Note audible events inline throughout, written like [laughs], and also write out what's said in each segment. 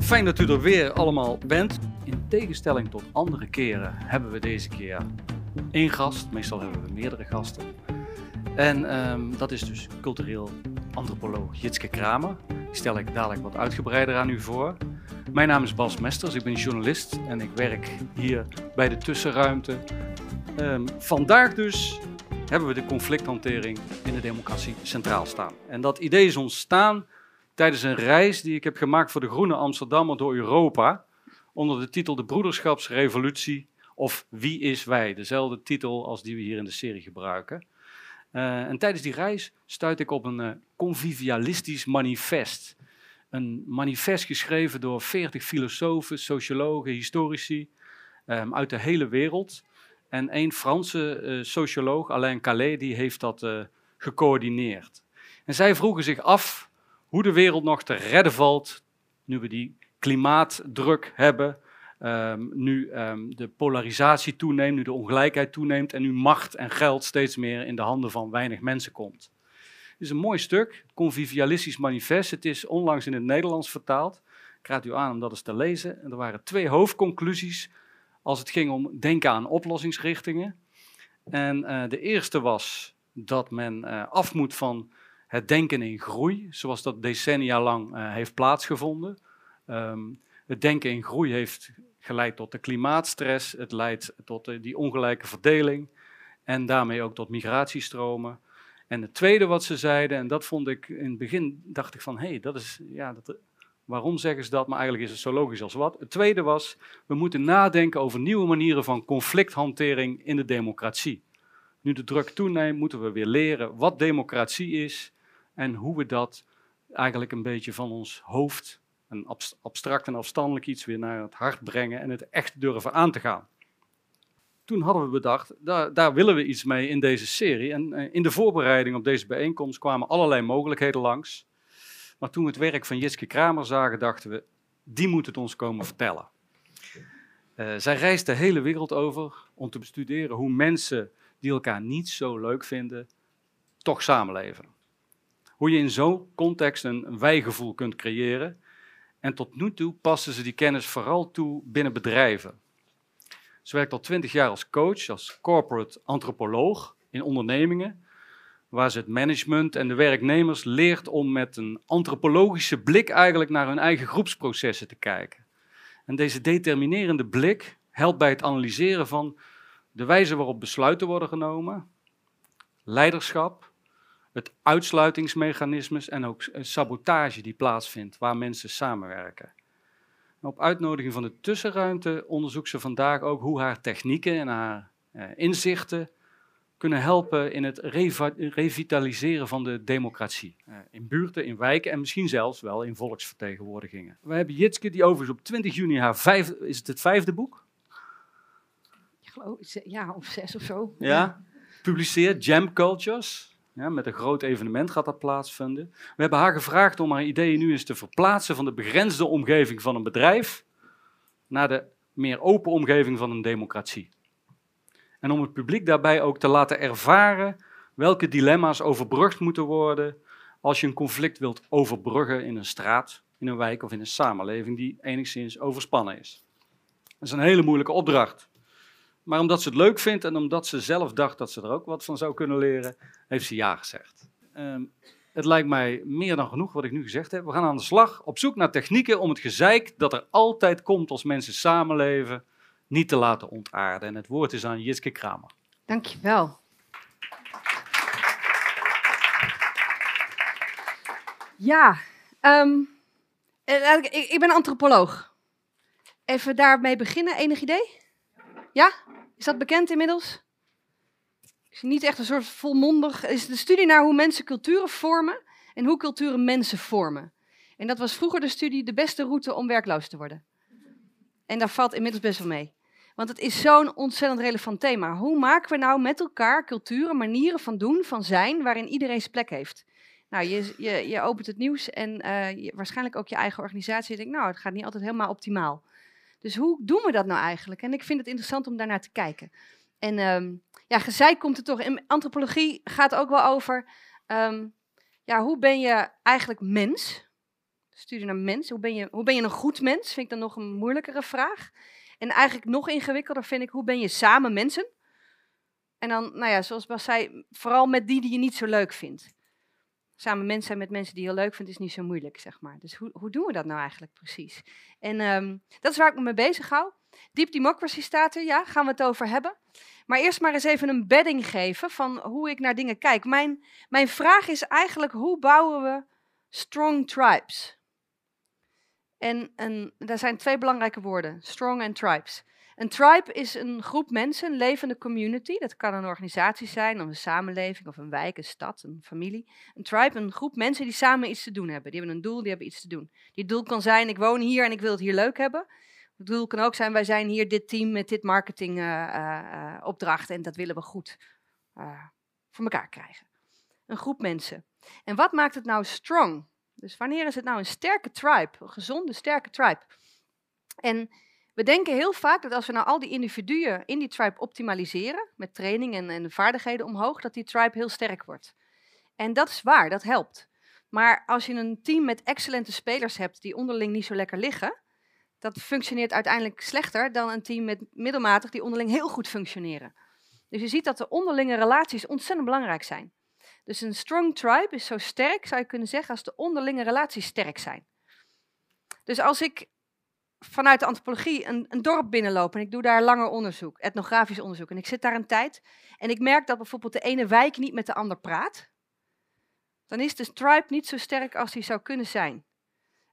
Fijn dat u er weer allemaal bent. In tegenstelling tot andere keren hebben we deze keer één gast. Meestal hebben we meerdere gasten. En ehm, dat is dus cultureel antropoloog Jitske Kramer. Die stel ik dadelijk wat uitgebreider aan u voor. Mijn naam is Bas Mesters, ik ben journalist en ik werk hier bij de tussenruimte. Ehm, vandaag dus hebben we de conflicthantering in de democratie centraal staan. En dat idee is ontstaan tijdens een reis die ik heb gemaakt voor de Groene Amsterdammer door Europa. Onder de titel De Broederschapsrevolutie of Wie is wij? Dezelfde titel als die we hier in de serie gebruiken. Uh, en tijdens die reis stuit ik op een uh, convivialistisch manifest. Een manifest geschreven door 40 filosofen, sociologen, historici um, uit de hele wereld. En één Franse uh, socioloog, Alain Calais, die heeft dat gecoördineerd. En zij vroegen zich af hoe de wereld nog te redden valt nu we die klimaatdruk hebben, um, nu um, de polarisatie toeneemt, nu de ongelijkheid toeneemt en nu macht en geld steeds meer in de handen van weinig mensen komt. Het is een mooi stuk, Convivialistisch Manifest. Het is onlangs in het Nederlands vertaald. Ik raad u aan om dat eens te lezen. En er waren twee hoofdconclusies als het ging om denken aan oplossingsrichtingen. En uh, de eerste was dat men uh, af moet van het denken in groei, zoals dat decennia lang uh, heeft plaatsgevonden. Um, het denken in groei heeft geleid tot de klimaatstress, het leidt tot de, die ongelijke verdeling en daarmee ook tot migratiestromen. En het tweede wat ze zeiden, en dat vond ik in het begin, dacht ik van hé, hey, dat is, ja, dat, waarom zeggen ze dat? Maar eigenlijk is het zo logisch als wat. Het tweede was, we moeten nadenken over nieuwe manieren van conflicthantering in de democratie. Nu de druk toeneemt, moeten we weer leren wat democratie is en hoe we dat eigenlijk een beetje van ons hoofd, een abstract en afstandelijk iets, weer naar het hart brengen en het echt durven aan te gaan. Toen hadden we bedacht, daar, daar willen we iets mee in deze serie. En uh, in de voorbereiding op deze bijeenkomst kwamen allerlei mogelijkheden langs. Maar toen we het werk van Jitske Kramer zagen, dachten we, die moet het ons komen vertellen. Uh, zij reist de hele wereld over om te bestuderen hoe mensen die elkaar niet zo leuk vinden, toch samenleven. Hoe je in zo'n context een wijgevoel kunt creëren. En tot nu toe passen ze die kennis vooral toe binnen bedrijven. Ze werkt al twintig jaar als coach, als corporate antropoloog in ondernemingen, waar ze het management en de werknemers leert om met een antropologische blik eigenlijk naar hun eigen groepsprocessen te kijken. En deze determinerende blik helpt bij het analyseren van de wijze waarop besluiten worden genomen, leiderschap, het uitsluitingsmechanismes en ook sabotage die plaatsvindt waar mensen samenwerken. Op uitnodiging van de tussenruimte onderzoekt ze vandaag ook hoe haar technieken en haar eh, inzichten kunnen helpen in het revitaliseren van de democratie. Eh, in buurten, in wijken en misschien zelfs wel in volksvertegenwoordigingen. We hebben Jitske, die overigens op 20 juni haar vijfde, is het het vijfde boek? Ik geloof, ja, of zes of zo. Ja, publiceert Jam Cultures. Ja, met een groot evenement gaat dat plaatsvinden. We hebben haar gevraagd om haar ideeën nu eens te verplaatsen van de begrensde omgeving van een bedrijf naar de meer open omgeving van een democratie. En om het publiek daarbij ook te laten ervaren welke dilemma's overbrugd moeten worden als je een conflict wilt overbruggen in een straat, in een wijk of in een samenleving die enigszins overspannen is. Dat is een hele moeilijke opdracht. Maar omdat ze het leuk vindt en omdat ze zelf dacht dat ze er ook wat van zou kunnen leren, heeft ze ja gezegd. Um, het lijkt mij meer dan genoeg wat ik nu gezegd heb. We gaan aan de slag op zoek naar technieken om het gezeik dat er altijd komt als mensen samenleven, niet te laten ontaarden. En het woord is aan Jitske Kramer. Dankjewel. Ja, um, ik ben antropoloog. Even daarmee beginnen, enig idee? Ja? Is dat bekend inmiddels? Is niet echt een soort volmondig. Is de studie naar hoe mensen culturen vormen en hoe culturen mensen vormen. En dat was vroeger de studie de beste route om werkloos te worden. En daar valt inmiddels best wel mee. Want het is zo'n ontzettend relevant thema. Hoe maken we nou met elkaar culturen, manieren van doen, van zijn, waarin iedereen zijn plek heeft? Nou, je, je, je opent het nieuws en uh, waarschijnlijk ook je eigen organisatie. Je denkt, nou, het gaat niet altijd helemaal optimaal. Dus hoe doen we dat nou eigenlijk? En ik vind het interessant om daarnaar te kijken. En um, ja, gezeik komt er toch. In antropologie gaat ook wel over, um, ja, hoe ben je eigenlijk mens? Studie naar mensen. Hoe ben, je, hoe ben je een goed mens? Vind ik dan nog een moeilijkere vraag. En eigenlijk nog ingewikkelder vind ik, hoe ben je samen mensen? En dan, nou ja, zoals Bas zei, vooral met die die je niet zo leuk vindt. Samen mensen zijn met mensen die je leuk vindt, is niet zo moeilijk, zeg maar. Dus hoe, hoe doen we dat nou eigenlijk precies? En ehm, dat is waar ik me mee bezig hou. Deep Democracy staat er, ja, gaan we het over hebben. Maar eerst maar eens even een bedding geven van hoe ik naar dingen kijk. Mijn, mijn vraag is eigenlijk, hoe bouwen we strong tribes? En, en daar zijn twee belangrijke woorden, strong en tribes. Een tribe is een groep mensen, een levende community. Dat kan een organisatie zijn, of een samenleving, of een wijk, een stad, een familie. Een tribe, een groep mensen die samen iets te doen hebben. Die hebben een doel, die hebben iets te doen. Die doel kan zijn, ik woon hier en ik wil het hier leuk hebben. Het doel kan ook zijn, wij zijn hier dit team met dit marketing uh, uh, opdracht en dat willen we goed voor elkaar krijgen. Een groep mensen. En wat maakt het nou strong? Dus wanneer is het nou een sterke tribe, een gezonde, sterke tribe? En we denken heel vaak dat als we nou al die individuen in die tribe optimaliseren, met training en, en vaardigheden omhoog, dat die tribe heel sterk wordt. En dat is waar, dat helpt. Maar als je een team met excellente spelers hebt die onderling niet zo lekker liggen, dat functioneert uiteindelijk slechter dan een team met middelmatig die onderling heel goed functioneren. Dus je ziet dat de onderlinge relaties ontzettend belangrijk zijn. Dus een strong tribe is zo sterk, zou je kunnen zeggen, als de onderlinge relaties sterk zijn. Dus als ik vanuit de antropologie een, een, dorp binnenloop en ik doe daar langer onderzoek, etnografisch onderzoek, en ik zit daar een tijd en ik merk dat bijvoorbeeld de ene wijk niet met de ander praat, dan is de tribe niet zo sterk als die zou kunnen zijn.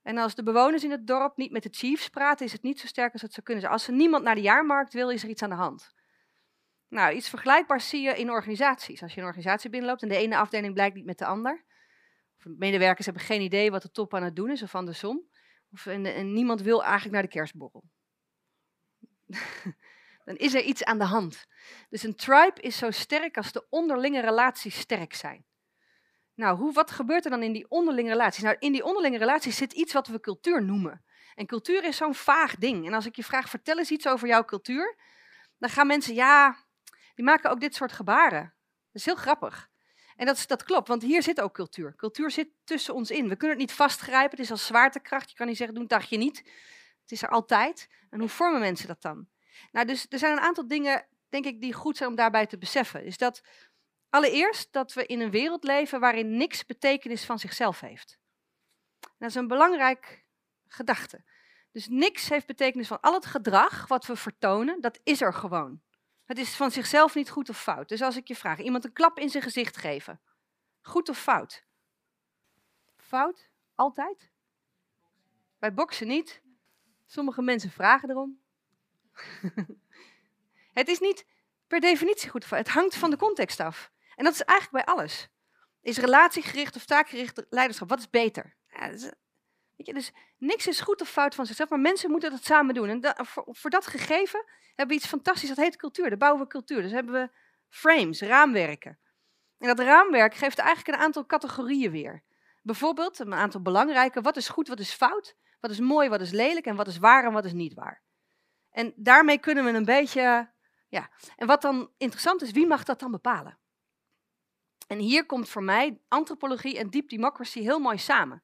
En als de bewoners in het dorp niet met de chiefs praten, is het niet zo sterk als het zou kunnen zijn. Als er niemand naar de jaarmarkt wil, is er iets aan de hand. Nou, iets vergelijkbaars zie je in organisaties. Als je een organisatie binnenloopt en de ene afdeling blijkt niet met de ander. Of medewerkers hebben geen idee wat de top aan het doen is of andersom. Of, en, en niemand wil eigenlijk naar de kerstborrel. [laughs] Dan is er iets aan de hand. Dus een tribe is zo sterk als de onderlinge relaties sterk zijn. Nou, hoe, wat gebeurt er dan in die onderlinge relaties? Nou, in die onderlinge relaties zit iets wat we cultuur noemen. En cultuur is zo'n vaag ding. En als ik je vraag, vertel eens iets over jouw cultuur, dan gaan mensen, ja, die maken ook dit soort gebaren. Dat is heel grappig. En dat, dat klopt, want hier zit ook cultuur. Cultuur zit tussen ons in. We kunnen het niet vastgrijpen, het is als zwaartekracht. Je kan niet zeggen, doe een dagje niet. Het is er altijd. En hoe vormen mensen dat dan? Nou, dus er zijn een aantal dingen, denk ik, die goed zijn om daarbij te beseffen. Is dat allereerst dat we in een wereld leven waarin niks betekenis van zichzelf heeft. dat is een belangrijk gedachte. Dus niks heeft betekenis van al het gedrag wat we vertonen, dat is er gewoon. Het is van zichzelf niet goed of fout. Dus als ik je vraag, iemand een klap in zijn gezicht geven. Goed of fout? Fout? Altijd? Bij boksen niet. Sommige mensen vragen erom. [laughs] het is niet per definitie goed of fout. Het hangt van de context af. En dat is eigenlijk bij alles. Is relatiegericht of taakgericht leiderschap, wat is beter? Ja, weet je, dus niks is goed of fout van zichzelf, maar mensen moeten dat samen doen. En voor, dat gegeven hebben iets fantastisch, dat heet cultuur. Daar bouwen we cultuur. Dus hebben we frames, raamwerken. En dat raamwerk geeft eigenlijk een aantal categorieën weer. Bijvoorbeeld een aantal belangrijke, wat is goed, wat is fout, wat is mooi, wat is lelijk en wat is waar en wat is niet waar. En daarmee kunnen we een beetje, ja. En wat dan interessant is, wie mag dat dan bepalen? En hier komt voor mij antropologie en deep democracy heel mooi samen.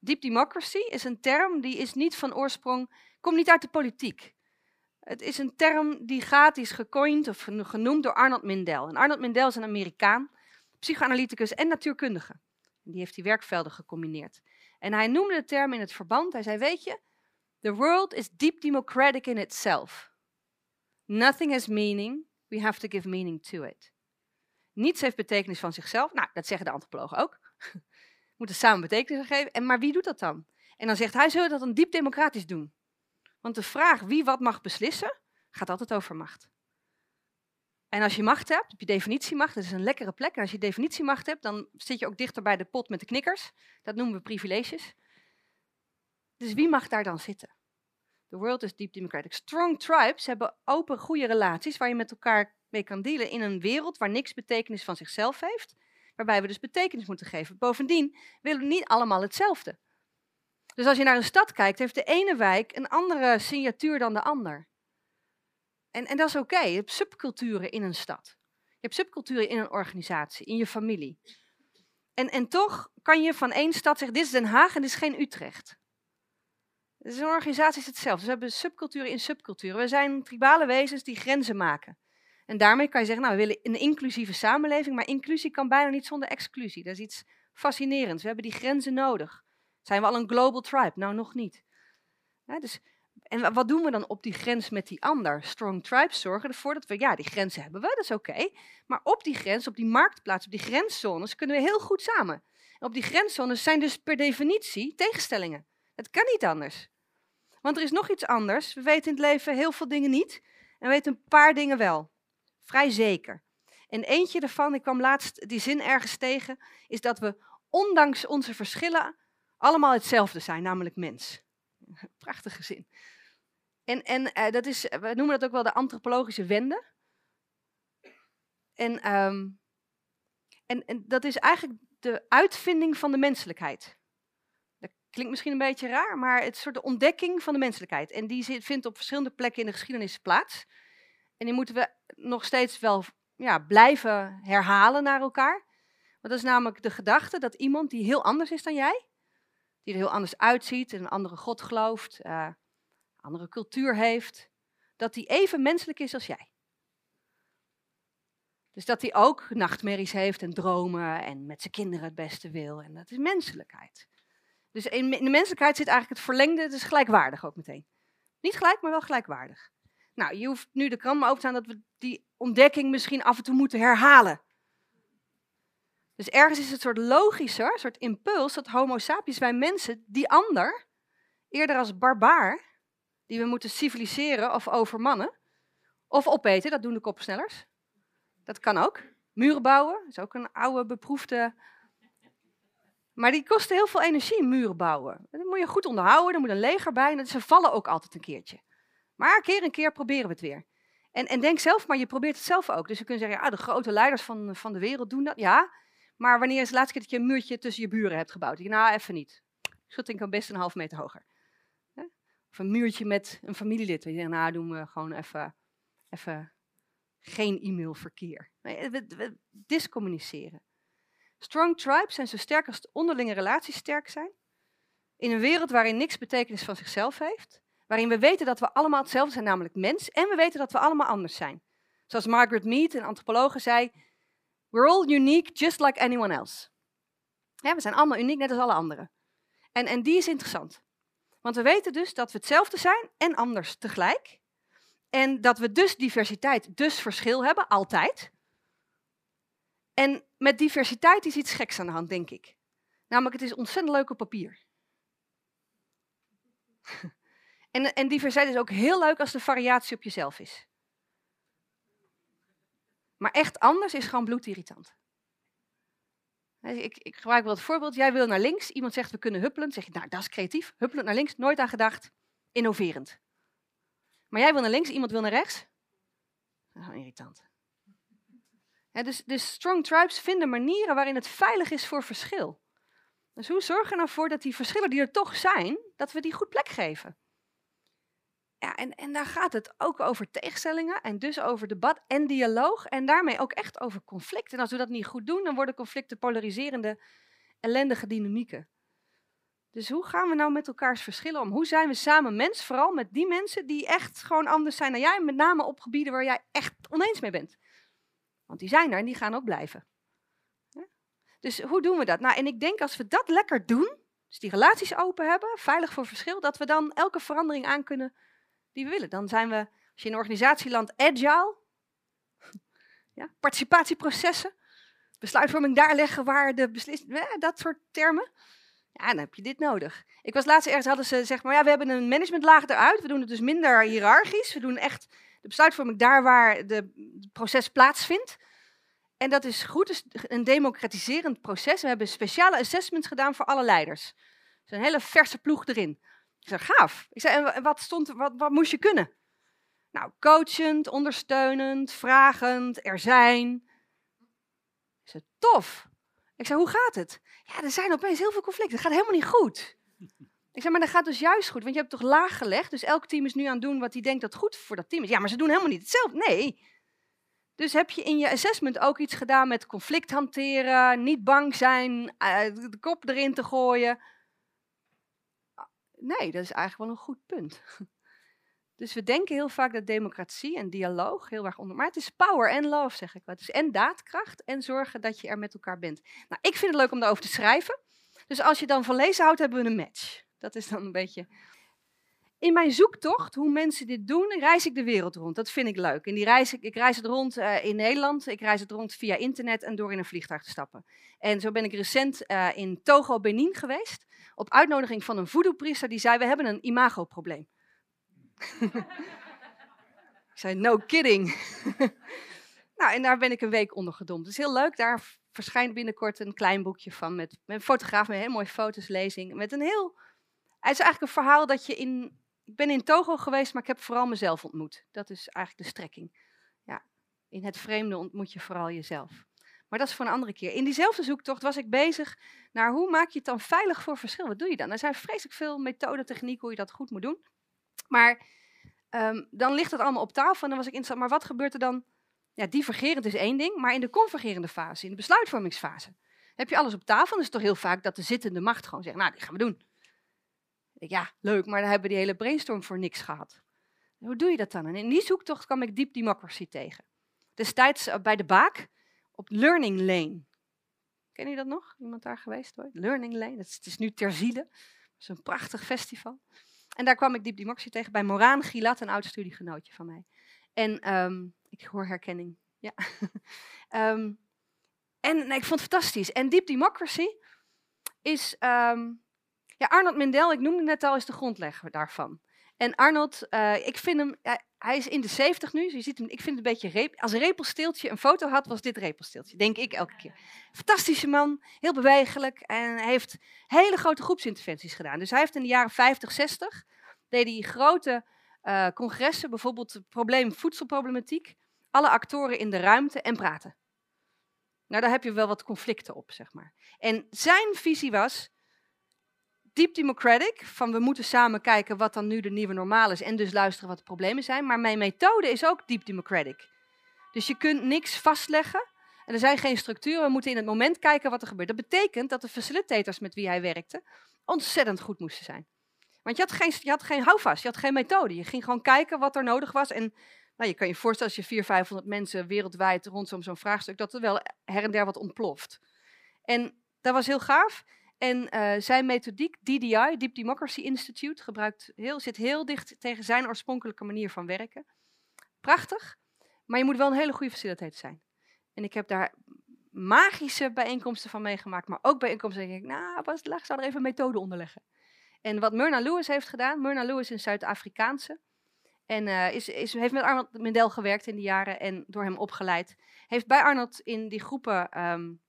Deep democracy is een term die is niet van oorsprong, komt niet uit de politiek. Het is een term die gaat, gecoind of genoemd door Arnold Mindell. En Arnold Mindell is een Amerikaan, psychoanalyticus en natuurkundige. Die heeft die werkvelden gecombineerd. En hij noemde de term in het verband, hij zei, weet je, the world is deep democratic in itself. Nothing has meaning, we have to give meaning to it. Niets heeft betekenis van zichzelf. Nou, dat zeggen de antropologen ook. We [laughs] moeten samen betekenis geven. En, maar wie doet dat dan? En dan zegt hij, zullen we dat dan diep democratisch doen? Want de vraag wie wat mag beslissen, gaat altijd over macht. En als je macht hebt, heb je definitiemacht, dat is een lekkere plek. En als je definitiemacht hebt, dan zit je ook dichter bij de pot met de knikkers. Dat noemen we privileges. Dus wie mag daar dan zitten? The world is deep democratic. Strong tribes hebben open, goede relaties waar je met elkaar mee kan dealen in een wereld waar niks betekenis van zichzelf heeft, waarbij we dus betekenis moeten geven. Bovendien willen we niet allemaal hetzelfde. Dus als je naar een stad kijkt, heeft de ene wijk een andere signatuur dan de ander. En, en dat is oké. Je hebt subculturen in een stad. Je hebt subculturen in een organisatie, in je familie. En, en toch kan je van één stad zeggen, dit is Den Haag en dit is geen Utrecht. Dus een organisatie is hetzelfde. Dus we hebben subculturen in subculturen. We zijn tribale wezens die grenzen maken. En daarmee kan je zeggen, nou, we willen een inclusieve samenleving, maar inclusie kan bijna niet zonder exclusie. Dat is iets fascinerends. We hebben die grenzen nodig. Zijn we al een global tribe? Nou, nog niet. Dus, en wat doen we dan op die grens met die ander? Strong tribes zorgen ervoor dat we, ja, die grenzen hebben we, dat is oké. Maar op die grens, op die marktplaats, op die grenszones, kunnen we heel goed samen. En op die grenszones zijn dus per definitie tegenstellingen. Het kan niet anders. Want er is nog iets anders. We weten in het leven heel veel dingen niet. En we weten een paar dingen wel. Vrij zeker. En eentje daarvan, ik kwam laatst die zin ergens tegen, is dat we ondanks onze verschillen allemaal hetzelfde zijn, namelijk mens. [laughs] Prachtige zin. En, en uh, dat is, we noemen dat ook wel de antropologische wende. En, ehm, en, en dat is eigenlijk de uitvinding van de menselijkheid. Dat klinkt misschien een beetje raar, maar het soort de ontdekking van de menselijkheid. En die vindt op verschillende plekken in de geschiedenis plaats. En die moeten we nog steeds wel ja, blijven herhalen naar elkaar. Want dat is namelijk de gedachte dat iemand die heel anders is dan jij, die er heel anders uitziet, en een andere God gelooft, uh, andere cultuur heeft, dat die even menselijk is als jij. Dus dat hij ook nachtmerries heeft en dromen en met zijn kinderen het beste wil. En dat is menselijkheid. Dus in de menselijkheid zit eigenlijk het verlengde, is gelijkwaardig ook meteen. Niet gelijk, maar wel gelijkwaardig. Nou, je hoeft nu de krant maar over te staan dat we die ontdekking misschien af en toe moeten herhalen. Dus ergens is het soort logischer, een soort impuls dat homo sapiens, wij mensen, die ander, eerder als barbaar, die we moeten civiliseren of overmannen, of opeten, dat doen de kopsnellers. Dat kan ook. Muren bouwen, is ook een oude beproefde... Maar die kosten heel veel energie, muren bouwen. Dat moet je goed onderhouden, er moet een leger bij en ze vallen ook altijd een keertje. Maar keer een keer proberen we het weer. En, en denk zelf, maar je probeert het zelf ook. Dus je kunt zeggen, ja, de grote leiders van, van de wereld doen dat. Ja, maar wanneer is de laatste keer dat je een muurtje tussen je buren hebt gebouwd? Ik, nou, even niet. Schutting kan best een half meter hoger. Of een muurtje met een familielid. Je nou, doen we gewoon even, even geen e-mailverkeer. We discommuniceren. Strong tribes zijn zo sterk als de onderlinge relaties sterk zijn. In een wereld waarin niks betekenis van zichzelf heeft waarin we weten dat we allemaal hetzelfde zijn, namelijk mens, en we weten dat we allemaal anders zijn. Zoals Margaret Mead, een antropologe, zei: We're all unique, just like anyone else. we zijn allemaal uniek, net als alle anderen. En, en die is interessant. Want we weten dus dat we hetzelfde zijn en anders tegelijk. En dat we dus diversiteit, dus verschil hebben, altijd. En met diversiteit is iets geks aan de hand, denk ik. Namelijk, het is ontzettend leuk op papier. [laughs] En, en diversiteit is ook heel leuk als de variatie op jezelf is. Maar echt anders is gewoon bloedirritant. Ik, ik gebruik wel het voorbeeld. Jij wil naar links, iemand zegt we kunnen huppelen. Dan zeg je, nou dat is creatief. Huppelen naar links, nooit aan gedacht. Innoverend. Maar jij wil naar links, iemand wil naar rechts. Dat irritant. dus, dus strong tribes vinden manieren waarin het veilig is voor verschil. Dus hoe zorgen we nou voor dat die verschillen die er toch zijn, dat we die goed plek geven? Ja, en, en daar gaat het ook over tegenstellingen en dus over debat en dialoog en daarmee ook echt over conflict. En als we dat niet goed doen, dan worden conflicten polariserende, ellendige dynamieken. Dus hoe gaan we nou met elkaars verschillen om? Hoe zijn we samen mens, vooral met die mensen die echt gewoon anders zijn dan jij, met name op gebieden waar jij echt oneens mee bent? Want die zijn er en die gaan ook blijven. Dus hoe doen we dat? Nou, en ik denk als we dat lekker doen, dus die relaties open hebben, veilig voor verschil, dat we dan elke verandering aan kunnen die we willen. Dan zijn we, als je in een organisatie landt, agile. [laughs] Ja, participatieprocessen. Besluitvorming daar leggen waar de beslissing, dat soort termen. Ja, dan heb je dit nodig. Ik was laatst ergens, hadden ze zeg maar, ja, we hebben een managementlaag eruit. We doen het dus minder hiërarchisch. We doen echt de besluitvorming daar waar het proces plaatsvindt. En dat is goed, dus een democratiserend proces. We hebben speciale assessments gedaan voor alle leiders. Dus een hele verse ploeg erin. Ik zei, gaaf. Ik zei, en wat, stond, wat, wat moest je kunnen? Nou, coachend, ondersteunend, vragend, er zijn. Ik zei, tof. Ik zei, hoe gaat het? Ja, er zijn opeens heel veel conflicten. Het gaat helemaal niet goed. Ik zei, maar dat gaat dus juist goed, want je hebt toch laag gelegd. Dus elk team is nu aan het doen wat hij denkt dat goed voor dat team is. Ja, maar ze doen helemaal niet hetzelfde. Nee. Dus heb je in je assessment ook iets gedaan met conflict hanteren, niet bang zijn, eh, de kop erin te gooien? Nee, dat is eigenlijk wel een goed punt. [laughs] Dus we denken heel vaak dat democratie en dialoog heel erg onder. Maar het is power en love, zeg ik wel. Is en daadkracht en zorgen dat je er met elkaar bent. Nou, ik vind het leuk om daarover te schrijven. Dus als je dan van lezen houdt, hebben we een match. Dat is dan een beetje. In mijn zoektocht, hoe mensen dit doen, reis ik de wereld rond. Dat vind ik leuk. En die reis ik, ik reis het rond uh, in Nederland. Ik reis het rond via internet en door in een vliegtuig te stappen. En zo ben ik recent uh, in Togo, Benin geweest. Op uitnodiging van een voodoo-priester die zei: We hebben een imagoprobleem. [laughs] ik zei: No kidding. [laughs] nou, en daar ben ik een week onder gedompt. Het is heel leuk. Daar verschijnt binnenkort een klein boekje van met, met een fotograaf met heel mooie foto's, lezing. Met een heel. Het is eigenlijk een verhaal dat je in ik ben in Togo geweest, maar ik heb vooral mezelf ontmoet. Dat is eigenlijk de strekking. Ja, in het vreemde ontmoet je vooral jezelf. Maar dat is voor een andere keer. In diezelfde zoektocht was ik bezig naar hoe maak je het dan veilig voor verschil? Wat doe je dan? Er zijn vreselijk veel methoden, technieken hoe je dat goed moet doen. Maar um, dan ligt het allemaal op tafel en dan was ik interessant. Maar wat gebeurt er dan? Ja, divergerend is één ding, maar in de convergerende fase, in de besluitvormingsfase, heb je alles op tafel. Dan is toch heel vaak dat de zittende macht gewoon zegt, nou, die gaan we doen ja, leuk, maar dan hebben die hele brainstorm voor niks gehad. Hoe doe je dat dan? En in die zoektocht kwam ik Deep Democracy tegen. Destijds eh, bij de Baak op Learning Lane. Ken je dat nog? Iemand daar geweest hoor? Learning Lane, het is, het is nu ter ziele. Dat is een prachtig festival. En daar kwam ik Deep Democracy tegen bij Moraan Gilat, een oud studiegenootje van mij. En um, ik hoor herkenning. Ja. um, [laughs] en ik vond het fantastisch. En Deep Democracy is um, ja, Arnold Mendel, ik noemde net al, is de grondlegger daarvan. En Arnold, uh, ik vind hem, hij is in de 70 nu, dus je ziet hem, ik vind het een beetje, reep, als repelsteeltje een foto had, was dit repelsteeltje, denk ik elke keer. Fantastische man, heel bewegelijk en hij heeft hele grote groepsinterventies gedaan. Dus hij heeft in de jaren 50, 60, deed hij grote uh, congressen, bijvoorbeeld het probleem voedselproblematiek, alle actoren in de ruimte en praten. Nou, daar heb je wel wat conflicten op, zeg maar. En zijn visie was, deep democratic, van we moeten samen kijken wat dan nu de nieuwe normaal is en dus luisteren wat de problemen zijn. Maar mijn methode is ook deep democratic. Dus je kunt niks vastleggen en er zijn geen structuren. We moeten in het moment kijken wat er gebeurt. Dat betekent dat de facilitators met wie hij werkte ontzettend goed moesten zijn. Want je had geen, je had geen houvast, je had geen methode. Je ging gewoon kijken wat er nodig was. En nou, je kan je voorstellen als je 400, 500 mensen wereldwijd rondom zo'n vraagstuk, dat er wel her en der wat ontploft. En dat was heel gaaf. En uh, zijn methodiek, DDI, Deep Democracy Institute, gebruikt heel, zit heel dicht tegen zijn oorspronkelijke manier van werken. Prachtig, maar je moet wel een hele goede facilitator zijn. En ik heb daar magische bijeenkomsten van meegemaakt, maar ook bijeenkomsten ik, nou, pas ik zou er even een methode onderleggen. En wat Myrna Lewis heeft gedaan, Myrna Lewis is een Zuid-Afrikaanse. En uh, is, is, heeft met Arnold Mendel gewerkt in die jaren en door hem opgeleid. Heeft bij Arnold in die groepen um,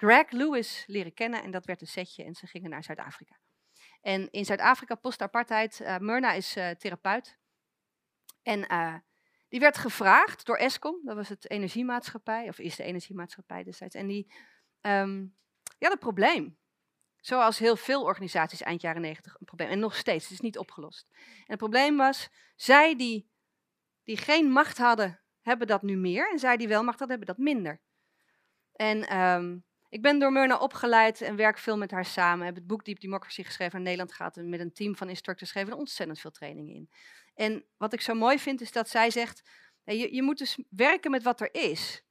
Greg Lewis leren kennen en dat werd een setje en ze gingen naar Zuid-Afrika. En in Zuid-Afrika, post-apartheid, uh, Myrna is uh, therapeut. En uh, die werd gevraagd door Eskom, dat was het energiemaatschappij, of is de energiemaatschappij destijds. En die, um, die had een probleem. Zoals heel veel organisaties eind jaren negentig een probleem. En nog steeds, het is niet opgelost. En het probleem was, zij die, die geen macht hadden, hebben dat nu meer. En zij die wel macht hadden, hebben dat minder. En um, ik ben door Myrna opgeleid en werk veel met haar samen. Heb het boek Deep Democracy geschreven naar Nederland gaat en met een team van instructors geven ontzettend veel trainingen in. En wat ik zo mooi vind is dat zij zegt, je, je moet dus werken met wat er is.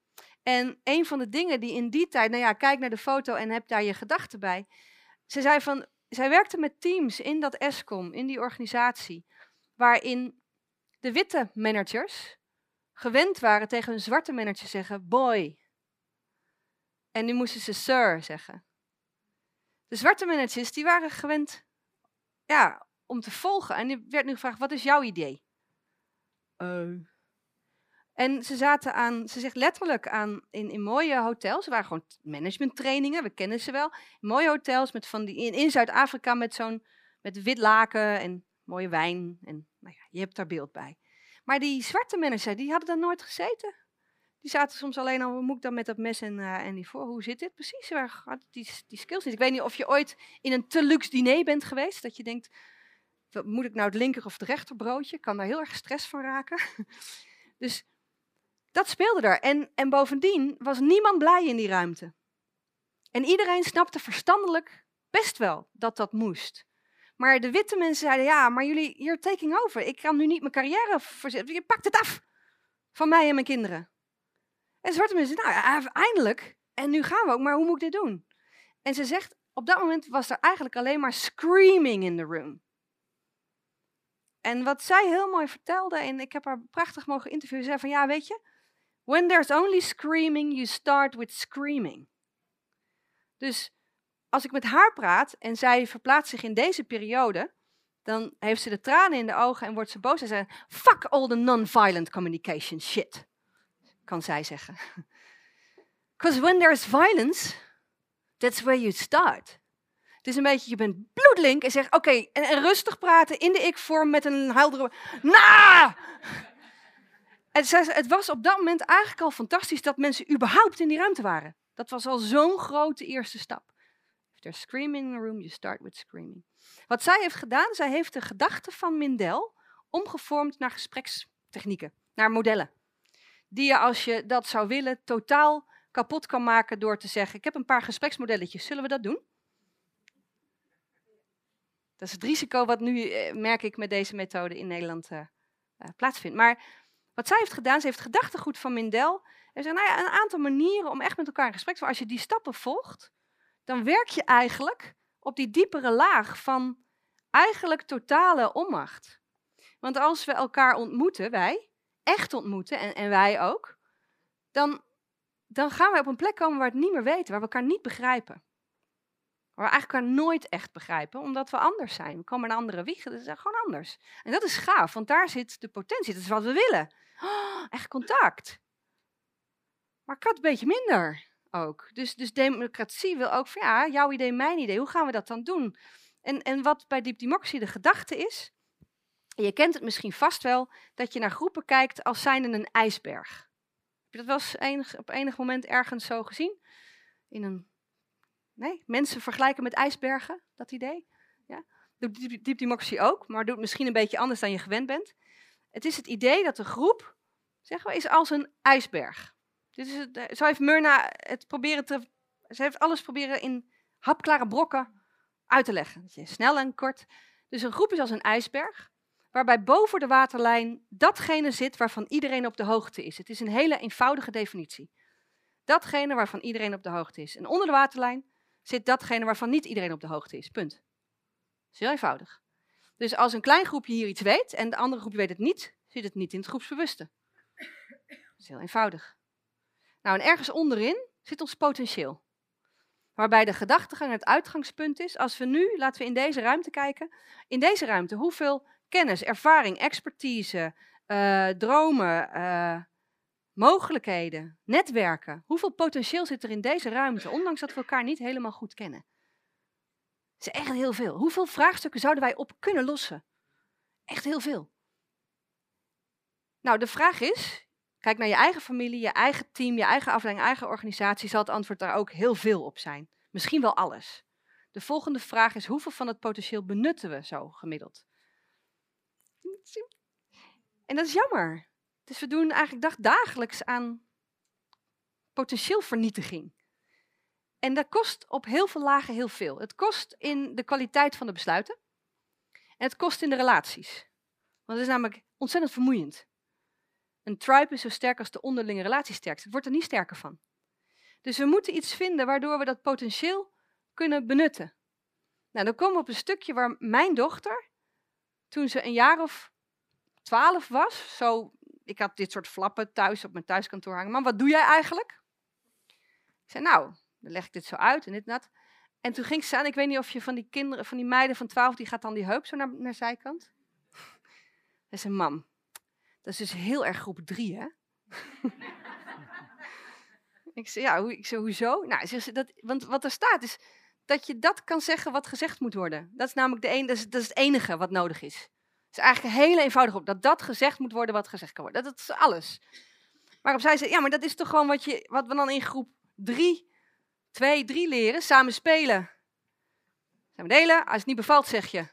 En een van de dingen die in die tijd, nou ja, kijk naar de foto en heb daar je gedachten bij. Ze zei van, zij werkte met teams in dat ESCOM, in die organisatie, waarin de witte managers gewend waren tegen een zwarte manager te zeggen, boy, en nu moesten ze sir zeggen. De zwarte managers die waren gewend ja, om te volgen. En die werd nu gevraagd, wat is jouw idee? Uh. En ze zaten aan, ze zegt letterlijk aan, in, in mooie hotels. Ze waren gewoon managementtrainingen, we kennen ze wel. mooie hotels met van die, in, in Zuid-Afrika met zo'n, met wit laken en mooie wijn. En nou ja, je hebt daar beeld bij. Maar die zwarte managers, die hadden daar nooit gezeten. Die zaten soms alleen al, hoe moet ik dan met dat mes en, uh, en die voor? Hoe zit dit precies? Waar gaat die, die skills niet? Ik weet niet of je ooit in een te luxe diner bent geweest. Dat je denkt, moet ik nou het linker of het rechterbroodje? Ik kan daar heel erg stress van raken. [laughs] dus Dat speelde er. En, en bovendien was niemand blij in die ruimte. En iedereen snapte verstandelijk best wel dat dat moest. Maar de witte mensen zeiden, ja, maar jullie, you're taking over. Ik kan nu niet mijn carrière verzetten. Je pakt het af van mij en mijn kinderen. En zwarte mensen, nou eindelijk. En nu gaan we ook, maar hoe moet ik dit doen? En ze zegt, op dat moment was er eigenlijk alleen maar screaming in the room. En wat zij heel mooi vertelde, en ik heb haar prachtig mogen interviewen, zei van ja, weet je, when there's only screaming, you start with screaming. Dus als ik met haar praat en zij verplaatst zich in deze periode, dan heeft ze de tranen in de ogen en wordt ze boos en zegt, fuck all the non-violent communication shit, kan zij zeggen. [laughs] Because when there's violence, that's where you start. Het is een beetje, je bent bloedlink en zegt, oké, en, rustig praten in de ik-vorm met een heldere, na! Het, het was op dat moment eigenlijk al fantastisch dat mensen überhaupt in die ruimte waren. Dat was al zo'n grote eerste stap. If there's screaming in the room, you start with screaming. Wat zij heeft gedaan, zij heeft de gedachten van Mindel omgevormd naar gesprekstechnieken, naar modellen. Die je, als je dat zou willen, totaal kapot kan maken door te zeggen: Ik heb een paar gespreksmodelletjes, zullen we dat doen? Dat is het risico wat nu, eh, merk ik, met deze methode in Nederland uh, plaatsvindt. Maar wat zij heeft gedaan, ze heeft gedachtegoed van Mindel. En zei, nou ja, een aantal manieren om echt met elkaar in gesprek te. Als je die stappen volgt, dan werk je eigenlijk op die diepere laag van eigenlijk totale onmacht. Want als we elkaar ontmoeten, wij, echt ontmoeten, en, en wij ook, dan, dan gaan we op een plek komen waar we het niet meer weten, waar we elkaar niet begrijpen. Waar we eigenlijk elkaar nooit echt begrijpen, omdat we anders zijn. We komen naar andere wiegen, dat is gewoon anders. En dat is gaaf, want daar zit de potentie, dat is wat we willen. Oh, echt contact. Maar ik had een beetje minder ook. Dus, dus democratie wil ook van ja, jouw idee, mijn idee, hoe gaan we dat dan doen? En, en wat bij Deep Democracy de gedachte is, je kent het misschien vast wel, dat je naar groepen kijkt als zijnde een ijsberg. Heb je dat wel eens enig, op enig moment ergens zo gezien? In een, nee, mensen vergelijken met ijsbergen, dat idee? Ja. Doet Deep ook, maar doet misschien een beetje anders dan je gewend bent. Het is het idee dat de groep, zeggen we, is als een ijsberg. Dit is het, eh, zo heeft Myrna het proberen te. Ze heeft alles proberen in hapklare brokken uit te leggen. Snel en kort. Dus een groep is als een ijsberg, waarbij boven de waterlijn datgene zit waarvan iedereen op de hoogte is. Het is een hele eenvoudige definitie. Datgene waarvan iedereen op de hoogte is. En onder de waterlijn zit datgene waarvan niet iedereen op de hoogte is. Punt. Dat is heel eenvoudig. Dus als een klein groepje hier iets weet en de andere groep weet het niet, zit het niet in het groepsbewuste. Dat is heel eenvoudig. Nou, en ergens onderin zit ons potentieel. Waarbij de gedachtegang het uitgangspunt is. Als we nu, laten we in deze ruimte kijken. In deze ruimte, hoeveel kennis, ervaring, expertise, uh, dromen, uh, mogelijkheden, netwerken. Hoeveel potentieel zit er in deze ruimte, ondanks dat we elkaar niet helemaal goed kennen? Het is echt heel veel. Hoeveel vraagstukken zouden wij op kunnen lossen? Echt heel veel. Nou, de vraag is, Kijk naar je eigen familie, je eigen team, je eigen afdeling, eigen organisatie, zal het antwoord daar ook heel veel op zijn. Misschien wel alles. De volgende vraag is: hoeveel van het potentieel benutten we zo gemiddeld? En dat is jammer. Dus we doen eigenlijk dagelijks aan potentieelvernietiging. En dat kost op heel veel lagen heel veel. Het kost in de kwaliteit van de besluiten. En het kost in de relaties. Want het is namelijk ontzettend vermoeiend. Een tribe is zo sterk als de onderlinge relatie sterk. Het wordt er niet sterker van. Dus we moeten iets vinden waardoor we dat potentieel kunnen benutten. Nou, dan komen we op een stukje waar mijn dochter, toen ze een jaar of twaalf was, zo, ik had dit soort flappen thuis op mijn thuiskantoor hangen. Maar wat doe jij eigenlijk? Ik zei, nou, dan leg ik dit zo uit en dit en dat. En toen ging ze aan, ik weet niet of je van die kinderen, van die meiden van twaalf, die gaat dan die heup zo naar, naar zijkant. Dat is mam. Dat is dus heel erg groep drie, hè? ik zei, ja, ik zei, hoezo? Nou, ze, dat, want wat er staat is dat je dat kan zeggen wat gezegd moet worden. Dat is namelijk de een, dat is het enige wat nodig is. Het is eigenlijk heel eenvoudig op dat dat gezegd moet worden wat gezegd kan worden. Dat, is alles. Waarop zij zei, ja, maar dat is toch gewoon wat, je, wat we dan in groep drie, twee, drie leren, samen spelen. Samen delen, als het niet bevalt zeg je.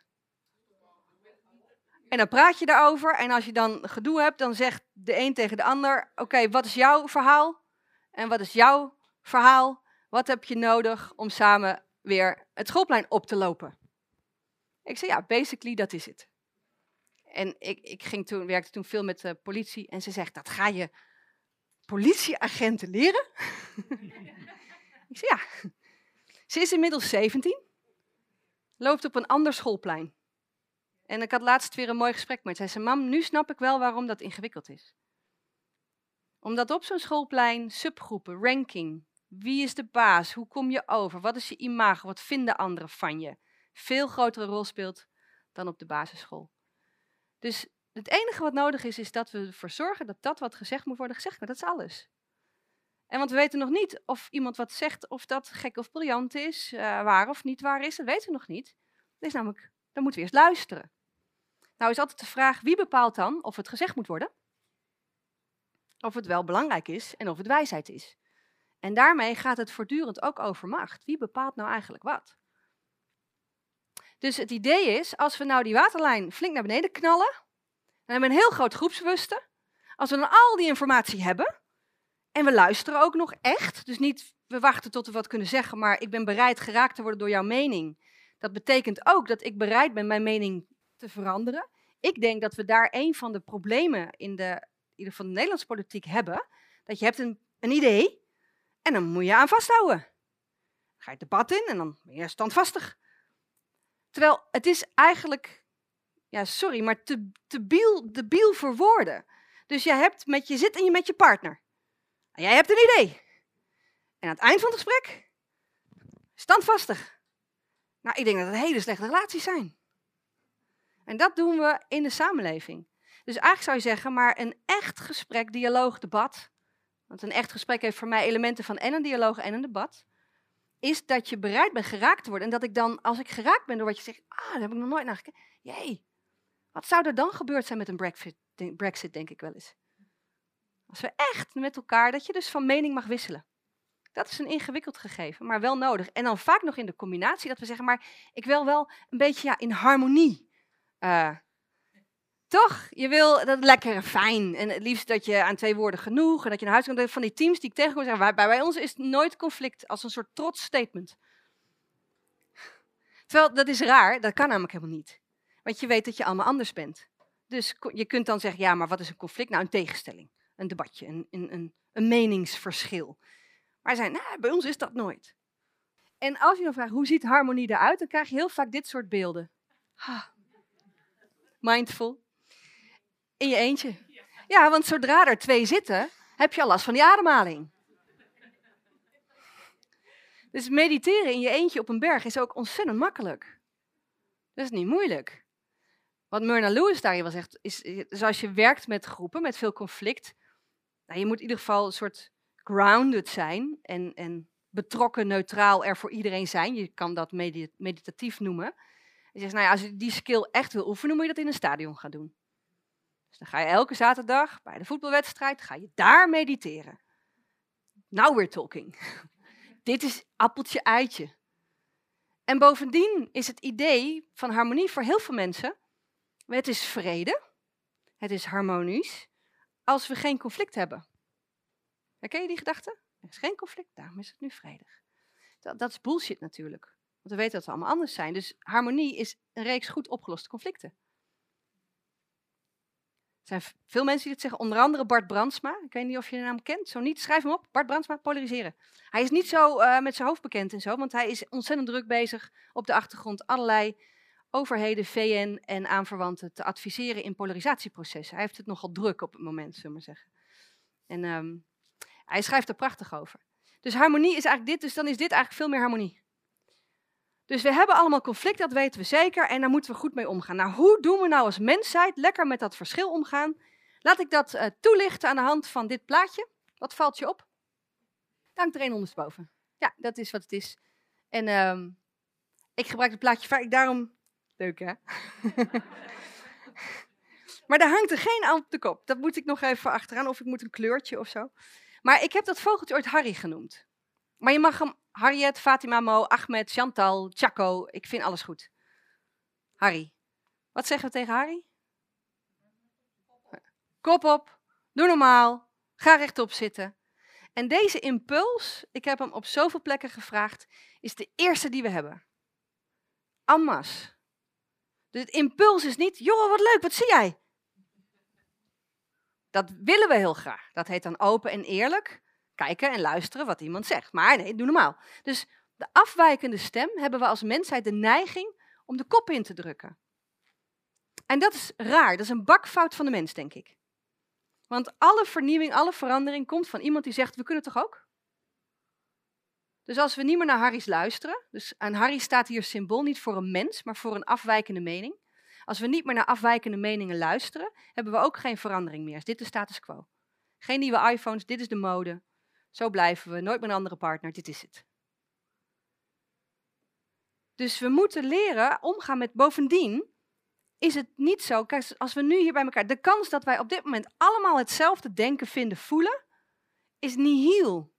En dan praat je daarover. En als je dan gedoe hebt, dan zegt de een tegen de ander: Oké, wat is jouw verhaal? En wat is jouw verhaal? Wat heb je nodig om samen weer het schoolplein op te lopen? Ik zei: Ja, basically, dat is het. En ik, ik ging toen, werkte toen veel met de politie. En ze zegt: Dat ga je politieagenten leren? [laughs] ik zei: Ja. Ze is inmiddels 17, loopt op een ander schoolplein. En ik had laatst weer een mooi gesprek met haar. Zij zei, mam, nu snap ik wel waarom dat ingewikkeld is. Omdat op zo'n schoolplein subgroepen, ranking, wie is de baas, hoe kom je over, wat is je imago, wat vinden anderen van je, veel grotere rol speelt dan op de basisschool. Dus het enige wat nodig is, is dat we ervoor zorgen dat dat wat gezegd moet worden gezegd wordt. Dat is alles. En want we weten nog niet of iemand wat zegt, of dat gek of briljant is, uh, waar of niet waar is, dat weten we nog niet. Dat is namelijk, dan moeten we eerst luisteren. Nou is altijd de vraag, wie bepaalt dan of het gezegd moet worden? Of het wel belangrijk is en of het wijsheid is. En daarmee gaat het voortdurend ook over macht. Wie bepaalt nou eigenlijk wat? Dus het idee is, als we nou die waterlijn flink naar beneden knallen, dan hebben we een heel groot groepsbewuste. Als we dan al die informatie hebben, en we luisteren ook nog echt, dus niet we wachten tot we wat kunnen zeggen, maar ik ben bereid geraakt te worden door jouw mening. Dat betekent ook dat ik bereid ben mijn mening te veranderen. Ik denk dat we daar een van de problemen in de, in ieder geval de Nederlandse politiek hebben. Dat je hebt een, een idee en dan moet je aan vasthouden. Dan ga je het debat in en dan ben je standvastig. Terwijl het is eigenlijk, ja sorry, maar te, te biel, voor woorden. Dus je, hebt met, je zit en je met je partner. En jij hebt een idee. En aan het eind van het gesprek, standvastig. Nou, ik denk dat het hele slechte relaties zijn. En dat doen we in de samenleving. Dus eigenlijk zou je zeggen, maar een echt gesprek, dialoog, debat. Want een echt gesprek heeft voor mij elementen van en een dialoog en een debat. Is dat je bereid bent geraakt te worden. En dat ik dan, als ik geraakt ben door wat je zegt, ah, daar heb ik nog nooit naar gekeken. Jee, wat zou er dan gebeurd zijn met een Brexit, Brexit, denk ik wel eens. Als we echt met elkaar, dat je dus van mening mag wisselen. Dat is een ingewikkeld gegeven, maar wel nodig. En dan vaak nog in de combinatie dat we zeggen, maar ik wil wel een beetje ja, in harmonie. Uh, toch? Je wil dat lekker fijn. En het liefst dat je aan twee woorden genoeg. En dat je naar huis kan. Van die teams die ik tegenkom zeggen, bij, bij ons is nooit conflict. Als een soort trots statement. Terwijl dat is raar, dat kan namelijk helemaal niet. Want je weet dat je allemaal anders bent. Dus je kunt dan zeggen, ja, maar wat is een conflict? Nou, een tegenstelling een debatje, een, een, een meningsverschil. Maar zijn, nou, bij ons is dat nooit. En als je dan vraagt, hoe ziet harmonie eruit? Dan krijg je heel vaak dit soort beelden. Mindful. In je eentje. Ja, want zodra er twee zitten, heb je al last van die ademhaling. Dus mediteren in je eentje op een berg is ook ontzettend makkelijk. Dat is niet moeilijk. Wat Myrna Lewis daarin wel zegt, is, is als je werkt met groepen, met veel conflict, nou, je moet in ieder geval een soort grounded zijn en, en betrokken, neutraal er voor iedereen zijn. Je kan dat meditatief noemen. Je zegt, nou ja, als je die skill echt wil oefenen, moet je dat in een stadion gaan doen. Dus dan ga je elke zaterdag bij de voetbalwedstrijd, ga je daar mediteren. Now we're talking. [laughs] Dit is appeltje eitje. En bovendien is het idee van harmonie voor heel veel mensen, het is vrede, het is harmonisch, als we geen conflict hebben. Herken je die gedachte? Er is geen conflict, daarom is het nu vredig. Dat, dat is bullshit natuurlijk. Want we weten dat we allemaal anders zijn. Dus harmonie is een reeks goed opgeloste conflicten. Er zijn veel mensen die het zeggen, onder andere Bart Brandsma. Ik weet niet of je de naam kent. Zo niet, schrijf hem op. Bart Brandsma, polariseren. Hij is niet zo uh, met zijn hoofd bekend en zo, want hij is ontzettend druk bezig op de achtergrond allerlei overheden, VN en aanverwanten te adviseren in polarisatieprocessen. Hij heeft het nogal druk op het moment, zullen we maar zeggen. En um, hij schrijft er prachtig over. Dus harmonie is eigenlijk dit, dus dan is dit eigenlijk veel meer harmonie. Dus we hebben allemaal conflict, dat weten we zeker, en daar moeten we goed mee omgaan. Nou, hoe doen we nou als mensheid lekker met dat verschil omgaan? Laat ik dat uh, toelichten aan de hand van dit plaatje. Wat valt je op? Dank er een ondersteboven. Ja, dat is wat het is. En um, ik gebruik het plaatje vaak, daarom Leuk hè? [laughs] maar daar hangt er geen aan op de kop. Dat moet ik nog even achteraan, of ik moet een kleurtje of zo. Maar ik heb dat vogeltje ooit Harry genoemd. Maar je mag hem Harriet, Fatima Mo, Ahmed, Chantal, Chaco. Ik vind alles goed. Harry. Wat zeggen we tegen Harry? Kop op, doe normaal, ga rechtop zitten. En deze impuls, ik heb hem op zoveel plekken gevraagd, is de eerste die we hebben. Ammas. Dus het impuls is niet, joh, wat leuk, wat zie jij? Dat willen we heel graag. Dat heet dan open en eerlijk. Kijken en luisteren wat iemand zegt. Maar nee, doe normaal. Dus de afwijkende stem hebben we als mensheid de neiging om de kop in te drukken. En dat is raar. Dat is een bakfout van de mens, denk ik. Want alle vernieuwing, alle verandering komt van iemand die zegt: We kunnen toch ook? Dus als we niet meer naar Harry's luisteren, dus aan Harry staat hier symbool niet voor een mens, maar voor een afwijkende mening. Als we niet meer naar afwijkende meningen luisteren, hebben we ook geen verandering meer. Is dit de status quo? Geen nieuwe iPhones, dit is de mode. Zo blijven we, nooit met een andere partner, dit is het. Dus we moeten leren omgaan met bovendien is het niet zo, kijk, als we nu hier bij elkaar, de kans dat wij op dit moment allemaal hetzelfde denken, vinden, voelen, is nihil.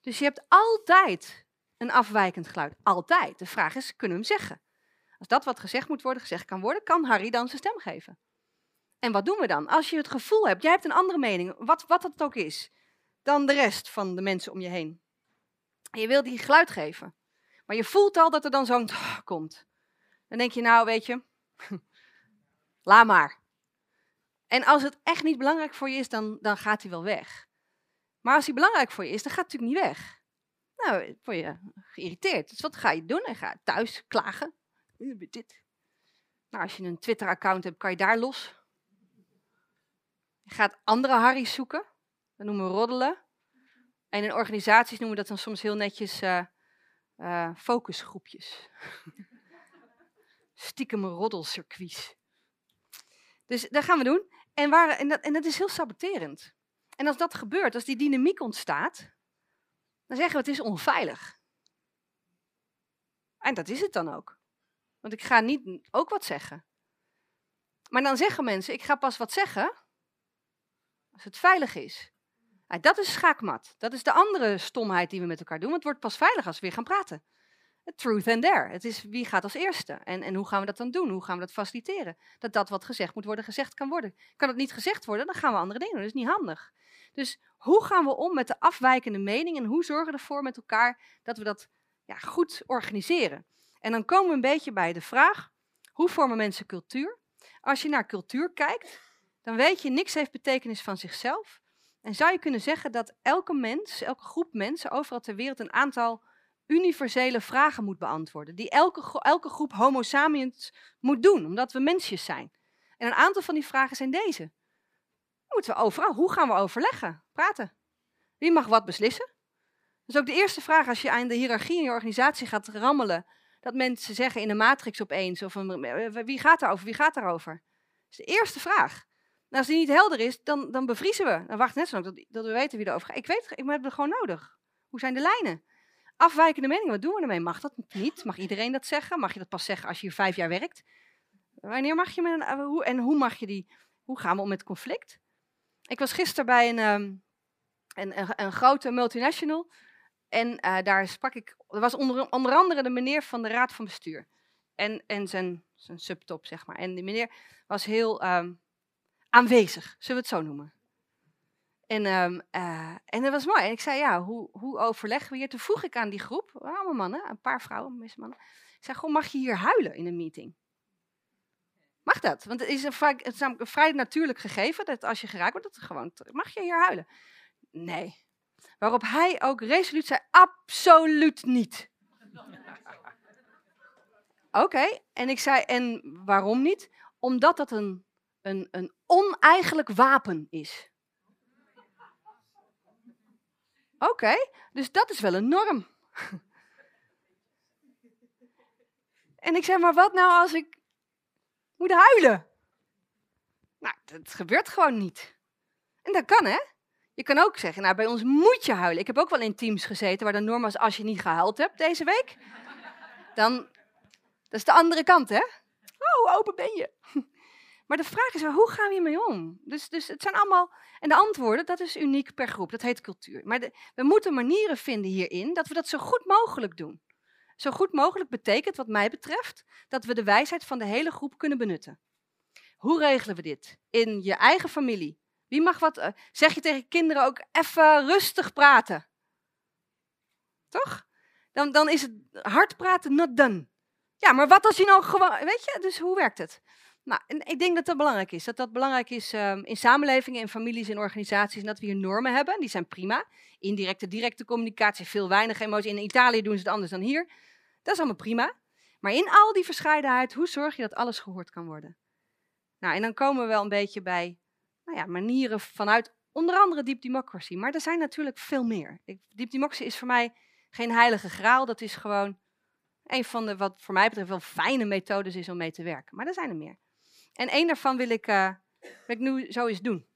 Dus je hebt altijd een afwijkend geluid. Altijd. De vraag is, kunnen we hem zeggen? Als dat wat gezegd moet worden, gezegd kan worden, kan Harry dan zijn stem geven. En wat doen we dan? Als je het gevoel hebt, jij hebt een andere mening, wat, wat het ook is, dan de rest van de mensen om je heen. En je wil die geluid geven. Maar je voelt al dat er dan zo'n komt. Dan denk je, nou weet je, [laughs] laat maar. En als het echt niet belangrijk voor je is, dan, dan gaat hij wel weg. Maar als hij belangrijk voor je is, dan gaat hij natuurlijk niet weg. Nou, word je geïrriteerd. Dus wat ga je doen? En ga thuis klagen. Dit. Nou, als je een Twitter-account hebt, kan je daar los. Je gaat andere Harry's zoeken. Dat noemen we roddelen. En in organisaties noemen we dat dan soms heel netjes uh, uh, focusgroepjes. [laughs] Stiekem roddelcircuits. Dus dat gaan we doen. En, waar, en, dat, en dat is heel saboterend. En als dat gebeurt, als die dynamiek ontstaat, dan zeggen we het is onveilig. En dat is het dan ook. Want ik ga niet ook wat zeggen. Maar dan zeggen mensen, ik ga pas wat zeggen als het veilig is. Dat is schaakmat. Dat is de andere stomheid die we met elkaar doen. Het wordt pas veilig als we weer gaan praten. Truth and dare. Het is wie gaat als eerste. En, en hoe gaan we dat dan doen? Hoe gaan we dat faciliteren? Dat dat wat gezegd moet worden, gezegd kan worden. Kan het niet gezegd worden, dan gaan we andere dingen doen. Dat is niet handig. Dus hoe gaan we om met de afwijkende mening en hoe zorgen we ervoor met elkaar dat we dat ja, goed organiseren? En dan komen we een beetje bij de vraag, hoe vormen mensen cultuur? Als je naar cultuur kijkt, dan weet je, niks heeft betekenis van zichzelf. En zou je kunnen zeggen dat elke mens, elke groep mensen overal ter wereld een aantal universele vragen moet beantwoorden. Die elke, elke groep homo sapiens moet doen, omdat we mensjes zijn. En een aantal van die vragen zijn deze. Moeten we overal, hoe gaan we overleggen, praten? Wie mag wat beslissen? Dat is ook de eerste vraag als je aan de hiërarchie in je organisatie gaat rammelen. Dat mensen zeggen in de matrix opeens, of een, eh, wie gaat erover, wie gaat erover? Dat is de eerste vraag. Als die niet helder is, dan, dan bevriezen we. Dan wacht net zo lang dat, dat we weten wie erover gaat. Ik weet ik heb het gewoon nodig. Hoe zijn de lijnen? Afwijkende meningen, wat doen we ermee? Mag dat niet? Mag iedereen dat zeggen? Mag je dat pas zeggen als je hier vijf jaar werkt? Wanneer mag je met een, eh, hoe, en hoe mag je die, hoe gaan we om met conflict? Ik was gisteren bij een, um, een, een, een, grote multinational en uh, daar sprak ik, er was onder, andere de meneer van de raad van bestuur en, en zijn, zijn subtop, zeg maar. En die meneer was heel um, aanwezig, zullen we het zo noemen. En, um, uh, en dat was mooi. En ik zei, ja, hoe, hoe overleggen we hier? Toen vroeg ik aan die groep, allemaal mannen, een paar vrouwen, meeste mannen. Ik zei, goh, mag je hier huilen in een meeting? Mag dat? Want het is een, vrij, het is een vrij natuurlijk gegeven dat als je geraakt wordt, dat gewoon, mag je hier huilen? Nee. Waarop hij ook resoluut zei, absoluut niet. [laughs] Oké, en ik zei, en waarom niet? Omdat dat een, een, een oneigenlijk wapen is. Oké, dus dat is wel een norm. [laughs] en ik zei, maar wat nou als ik moet huilen? Nou, dat gebeurt gewoon niet. En dat kan, hè? Je kan ook zeggen, nou, bij ons moet je huilen. Ik heb ook wel in teams gezeten waar de norm was, als je niet gehuild hebt deze week, dan, dat is de andere kant, hè? Oh, open ben je? [laughs] Maar de vraag is, hoe gaan we hiermee om? Dus, dus het zijn allemaal, en de antwoorden, dat is uniek per groep, dat heet cultuur. Maar we moeten manieren vinden hierin dat we dat zo goed mogelijk doen. Zo goed mogelijk betekent, wat mij betreft, dat we de wijsheid van de hele groep kunnen benutten. Hoe regelen we dit? In je eigen familie. Wie mag wat? eh, zeg je tegen kinderen ook even rustig praten? Toch? Dan, dan is het hard praten not done. Ja, maar wat als je nou gewoon. Weet je, dus hoe werkt het? Nou, en ik denk dat dat belangrijk is. Dat dat belangrijk is ehm, in samenlevingen, in families, in organisaties. En dat we hier normen hebben. Die zijn prima. Indirecte, directe communicatie, veel weinig emotie. In Italië doen ze het anders dan hier. Dat is allemaal prima. Maar in al die verscheidenheid, hoe zorg je dat alles gehoord kan worden? Nou, en dan komen we wel een beetje bij nou ja, manieren vanuit onder andere deep democracy. Maar er zijn natuurlijk veel meer. Ik, deep democracy is voor mij geen heilige graal. Dat is gewoon een van de, wat voor mij betreft, wel fijne methodes is om mee te werken. Maar er zijn er meer. En één daarvan wil ik, eh, wil ik nu zo eens doen.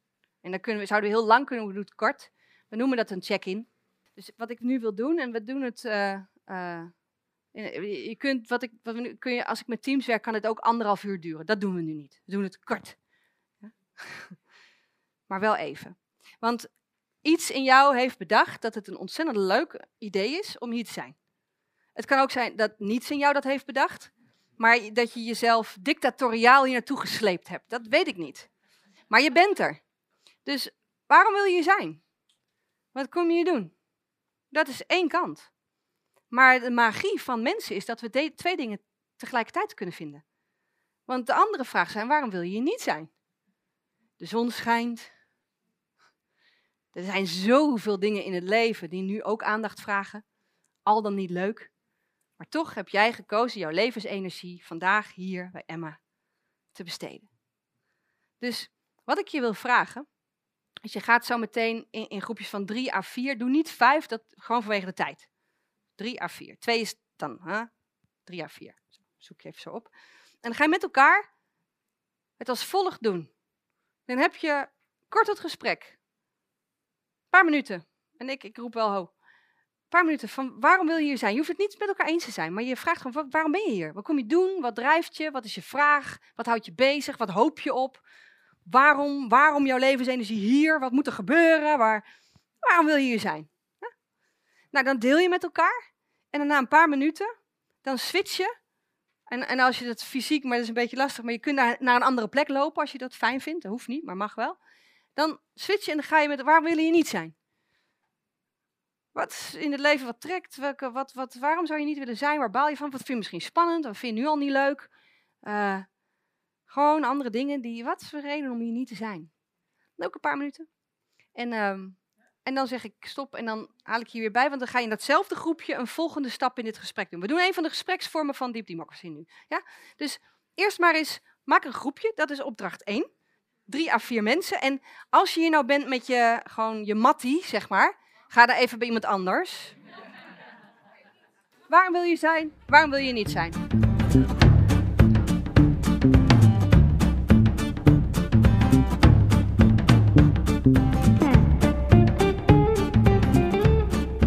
En dan kunnen we, zouden we heel lang kunnen, we doen het kort. We noemen dat een check-in. Dus wat ik nu wil doen, en we doen het. eh, eh, je kunt, wat ik, wat kun je, als ik met teams werk, kan het ook anderhalf uur duren. Dat doen we nu niet. We doen het kort. Ja? [laughs] maar wel even. Want iets in jou heeft bedacht dat het een ontzettend leuk idee is om hier te zijn. Het kan ook zijn dat niets in jou dat heeft bedacht, maar dat je jezelf dictatoriaal hier naartoe gesleept hebt. Dat weet ik niet. Maar je bent er. Dus waarom wil je hier zijn? Wat kom je hier doen? Dat is één kant. Maar de magie van mensen is dat we twee dingen tegelijkertijd kunnen vinden. Want de andere vraag zijn, waarom wil je hier niet zijn? De zon schijnt. Er zijn zoveel dingen in het leven die nu ook aandacht vragen. Al dan niet leuk. Maar toch heb jij gekozen jouw levensenergie vandaag hier bij Emma te besteden. Dus wat ik je wil vragen, is je gaat zo meteen in, in groepjes van drie à vier, doe niet vijf, dat, gewoon vanwege de tijd. Drie à vier. Twee is dan, hè? drie à vier. Zoek je even zo op. En dan ga je met elkaar het als volgt doen. Dan heb je kort het gesprek. Een paar minuten. En ik, ik roep wel ho. Paar minuten van waarom wil je hier zijn? Je hoeft het niet met elkaar eens te zijn, maar je vraagt gewoon waarom ben je hier? Wat kom je doen? Wat drijft je? Wat is je vraag? Wat houdt je bezig? Wat hoop je op? Waarom, waarom jouw levensenergie hier? Wat moet er gebeuren? Waar, waarom wil je hier zijn? Nou, dan deel je met elkaar. En dan na een paar minuten, dan switch je. En, en als je dat fysiek, maar dat is een beetje lastig, maar je kunt naar, naar een andere plek lopen als je dat fijn vindt. Dat hoeft niet, maar mag wel. Dan switch je en dan ga je met, waarom wil je niet zijn? Wat in het leven wat trekt? Welke, wat, wat, waarom zou je niet willen zijn? Waar baal je van? Wat vind je misschien spannend? Wat vind je nu al niet leuk? Eh, gewoon andere dingen die. Wat is de reden om hier niet te zijn? Ook een paar minuten. En, ehm, en dan zeg ik stop en dan haal ik je weer bij, want dan ga je in datzelfde groepje een volgende stap in dit gesprek doen. We doen een van de gespreksvormen van Deep Democracy nu. Ja? Dus eerst maar eens, maak een groepje, dat is opdracht 1. Drie à vier mensen. En als je hier nou bent met je, gewoon je mattie, zeg maar, ga dan even bij iemand anders. Waarom wil je zijn? Waarom wil je niet zijn?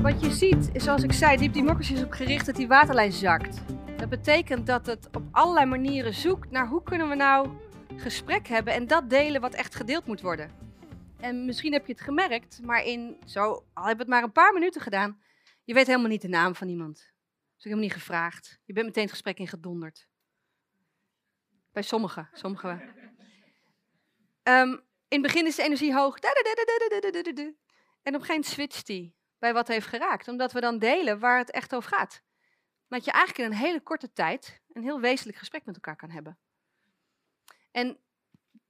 Wat je ziet, is zoals ik zei, Deep Democracy is op gericht dat die waterlijn zakt. Dat betekent dat het op allerlei manieren zoekt naar hoe kunnen we nou gesprek hebben en dat delen wat echt gedeeld moet worden. En misschien heb je het gemerkt, maar in zo, al heb we het maar een paar minuten gedaan, je weet helemaal niet de naam van iemand. Dat is helemaal niet gevraagd. Je bent meteen het gesprek in gedonderd. Bij sommigen, sommigen ehm, in het begin is de energie hoog. En op geen switcht die bij wat heeft geraakt, omdat we dan delen waar het echt over gaat. Dat je eigenlijk in een hele korte tijd een heel wezenlijk gesprek met elkaar kan hebben. En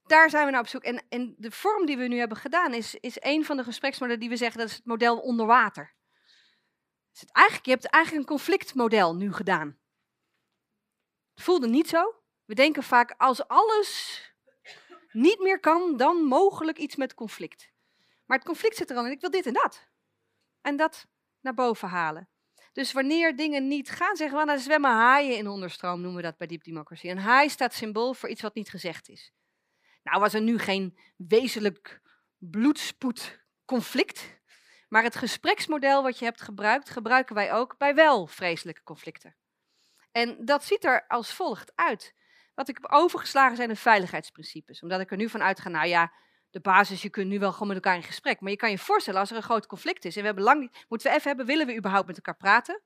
daar zijn we naar op zoek. En, en de vorm die we nu hebben gedaan is, is een van de gespreksmodellen die we zeggen, dat is het model onder water. Dus het eigenlijk, je hebt eigenlijk een conflictmodel nu gedaan. Het voelde niet zo. We denken vaak, als alles niet meer kan, dan mogelijk iets met conflict. Maar het conflict zit er al in. Ik wil dit en dat. En dat naar boven halen. Dus wanneer dingen niet gaan, zeggen we, nou, zwemmen haaien in onderstroom, noemen we dat bij Deep Democracy. Een haai staat symbool voor iets wat niet gezegd is. Nou was er nu geen wezenlijk bloedspoed conflict, maar het gespreksmodel wat je hebt gebruikt, gebruiken wij ook bij wel vreselijke conflicten. En dat ziet er als volgt uit. Wat ik heb overgeslagen zijn de veiligheidsprincipes. Omdat ik er nu van uitga, nou ja, de basis, je kunt nu wel gewoon met elkaar in gesprek. Maar je kan je voorstellen, als er een groot conflict is en we hebben lang moeten we even hebben, willen we überhaupt met elkaar praten?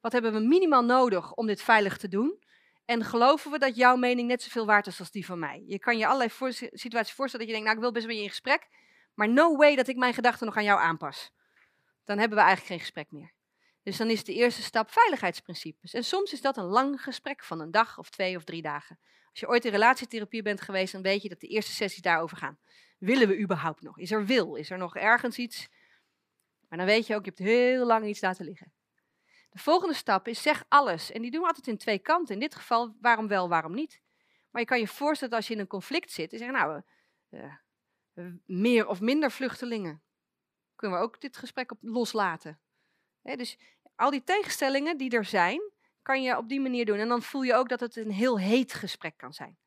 Wat hebben we minimaal nodig om dit veilig te doen? En geloven we dat jouw mening net zoveel waard is als die van mij? Je kan je allerlei voor situaties voorstellen dat je denkt, nou ik wil best met je in gesprek, maar no way dat ik mijn gedachten nog aan jou aanpas. Dan hebben we eigenlijk geen gesprek meer. Dus dan is de eerste stap veiligheidsprincipes. En soms is dat een lang gesprek van een dag of twee of drie dagen. Als je ooit in relatietherapie bent geweest, dan weet je dat de eerste sessies daarover gaan. Willen we überhaupt nog? Is er wil? Is er nog ergens iets? Maar dan weet je ook, je hebt heel lang iets laten liggen. De volgende stap is zeg alles. En die doen we altijd in twee kanten. In dit geval, waarom wel, waarom niet. Maar je kan je voorstellen dat als je in een conflict zit, en zeggen, nou, uh, meer of minder vluchtelingen. Kunnen we ook dit gesprek op loslaten. dus al die tegenstellingen die er zijn, kan je op die manier doen. En dan voel je ook dat het een heel heet gesprek kan zijn.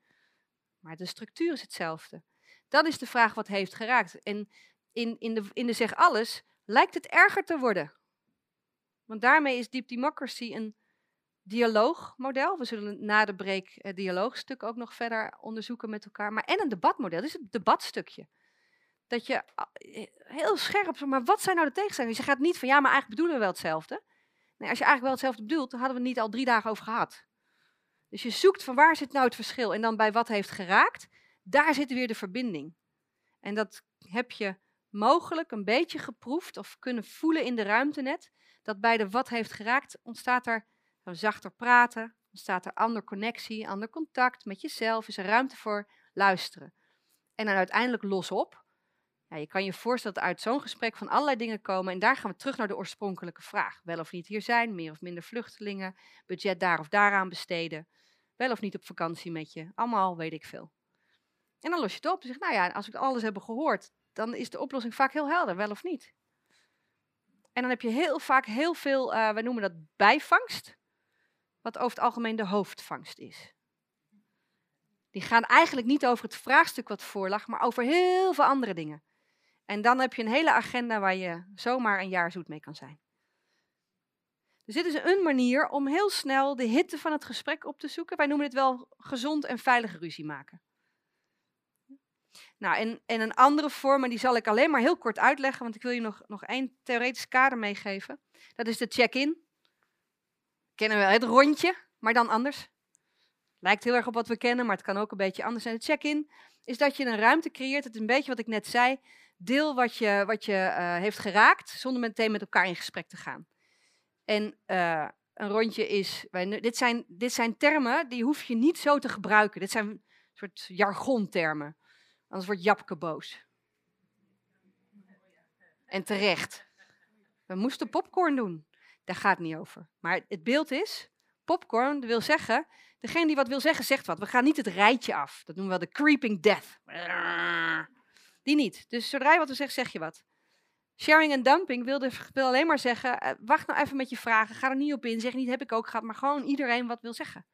Maar de structuur is hetzelfde. Dat is de vraag wat heeft geraakt. En in, in, de, in de zeg alles lijkt het erger te worden. Want daarmee is Deep Democracy een dialoogmodel. We zullen na de break het dialoogstuk ook nog verder onderzoeken met elkaar. Maar en een debatmodel. Is het debatstukje. Dat je eh, heel scherp, maar wat zijn nou de tegenstellingen? Dus je gaat niet van ja, maar eigenlijk bedoelen we wel hetzelfde. Als je eigenlijk wel hetzelfde bedoelt, dan hadden we het niet al drie dagen over gehad. Dus je zoekt van waar zit nou het verschil en dan bij wat heeft geraakt, daar zit weer de verbinding. En dat heb je mogelijk een beetje geproefd of kunnen voelen in de ruimte net. Dat bij de wat heeft geraakt ontstaat er zachter praten, ontstaat er ander connectie, ander contact met jezelf, is er ruimte voor luisteren. En dan uiteindelijk los op. Ja, je kan je voorstellen dat uit zo'n gesprek van allerlei dingen komen en daar gaan we terug naar de oorspronkelijke vraag. Wel of niet hier zijn, meer of minder vluchtelingen, budget daar of daaraan besteden, wel of niet op vakantie met je, allemaal weet ik veel. En dan los je het op en zeg, nou ja, als we alles hebben gehoord, dan is de oplossing vaak heel helder, wel of niet. En dan heb je heel vaak heel veel, uh, wij noemen dat bijvangst, wat over het algemeen de hoofdvangst is. Die gaan eigenlijk niet over het vraagstuk wat voorlag, maar over heel veel andere dingen. En dan heb je een hele agenda waar je zomaar een jaar zoet mee kan zijn. Dus dit is een manier om heel snel de hitte van het gesprek op te zoeken. Wij noemen het wel gezond en veilige ruzie maken. Nou, en, en een andere vorm, en die zal ik alleen maar heel kort uitleggen, want ik wil je nog, nog één theoretisch kader meegeven. Dat is de check-in. Kennen we het rondje, maar dan anders. Lijkt heel erg op wat we kennen, maar het kan ook een beetje anders zijn. De check-in is dat je een ruimte creëert, het is een beetje wat ik net zei, deel wat je, wat je uh, heeft geraakt, zonder meteen met elkaar in gesprek te gaan. En uh, een rondje is, wij, dit, zijn, dit zijn termen, die hoef je niet zo te gebruiken. Dit zijn soort jargontermen. Anders wordt Japke boos. En terecht. We moesten popcorn doen. Daar gaat het niet over. Maar het beeld is, popcorn wil zeggen, degene die wat wil zeggen, zegt wat. We gaan niet het rijtje af. Dat noemen we de creeping death. Die niet. Dus zodra je wat we zeggen, zeg je wat. Sharing en dumping wil, wil alleen maar zeggen, uh, wacht nou even met je vragen, ga er niet op in, zeg niet heb ik ook gehad, maar gewoon iedereen wat wil zeggen.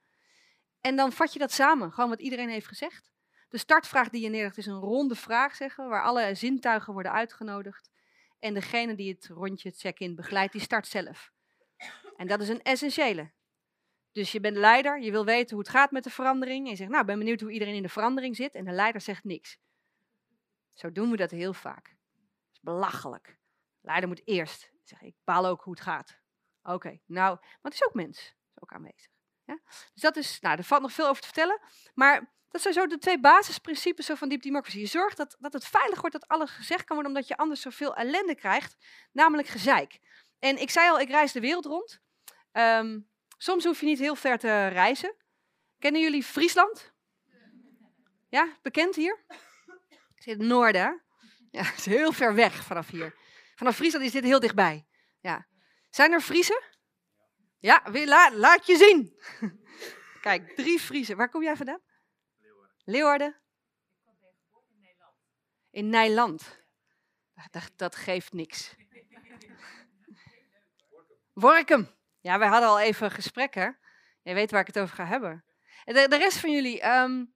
En dan vat je dat samen, gewoon wat iedereen heeft gezegd. De startvraag die je neerlegt is een ronde vraag, zeggen, waar alle zintuigen worden uitgenodigd. En degene die het rondje, check-in begeleidt, die start zelf. En dat is een essentiële. Dus je bent leider, je wil weten hoe het gaat met de verandering. En je zegt, nou, ben benieuwd hoe iedereen in de verandering zit. En de leider zegt niks. Zo doen we dat heel vaak. Dat is belachelijk. De leider moet eerst zeggen, ik baal ook hoe het gaat. Oké, nou, maar het is ook mens. Is ook aanwezig. Ja? Dus dat is, nou, er valt nog veel over te vertellen. Maar dat zijn zo de twee basisprincipes van deep democracy. Je zorgt dat, dat het veilig wordt dat alles gezegd kan worden, omdat je anders zoveel ellende krijgt, namelijk gezeik. En ik zei al, ik reis de wereld rond. Um, soms hoef je niet heel ver te reizen. Kennen jullie Friesland? Ja, bekend hier? Ik zit in het noorden. Ja, het is heel ver weg vanaf hier. Vanaf Friesland is dit heel dichtbij. Ja. Zijn er Friesen? Ja, la, laat je zien. [laughs] Kijk, drie Friesen. Waar kom jij vandaan? Leeuwarden? In Nijland. Dat, dat geeft niks. [laughs] Workum. Ja, wij hadden al even gesprekken. Je weet waar ik het over ga hebben. De, de rest van jullie, um,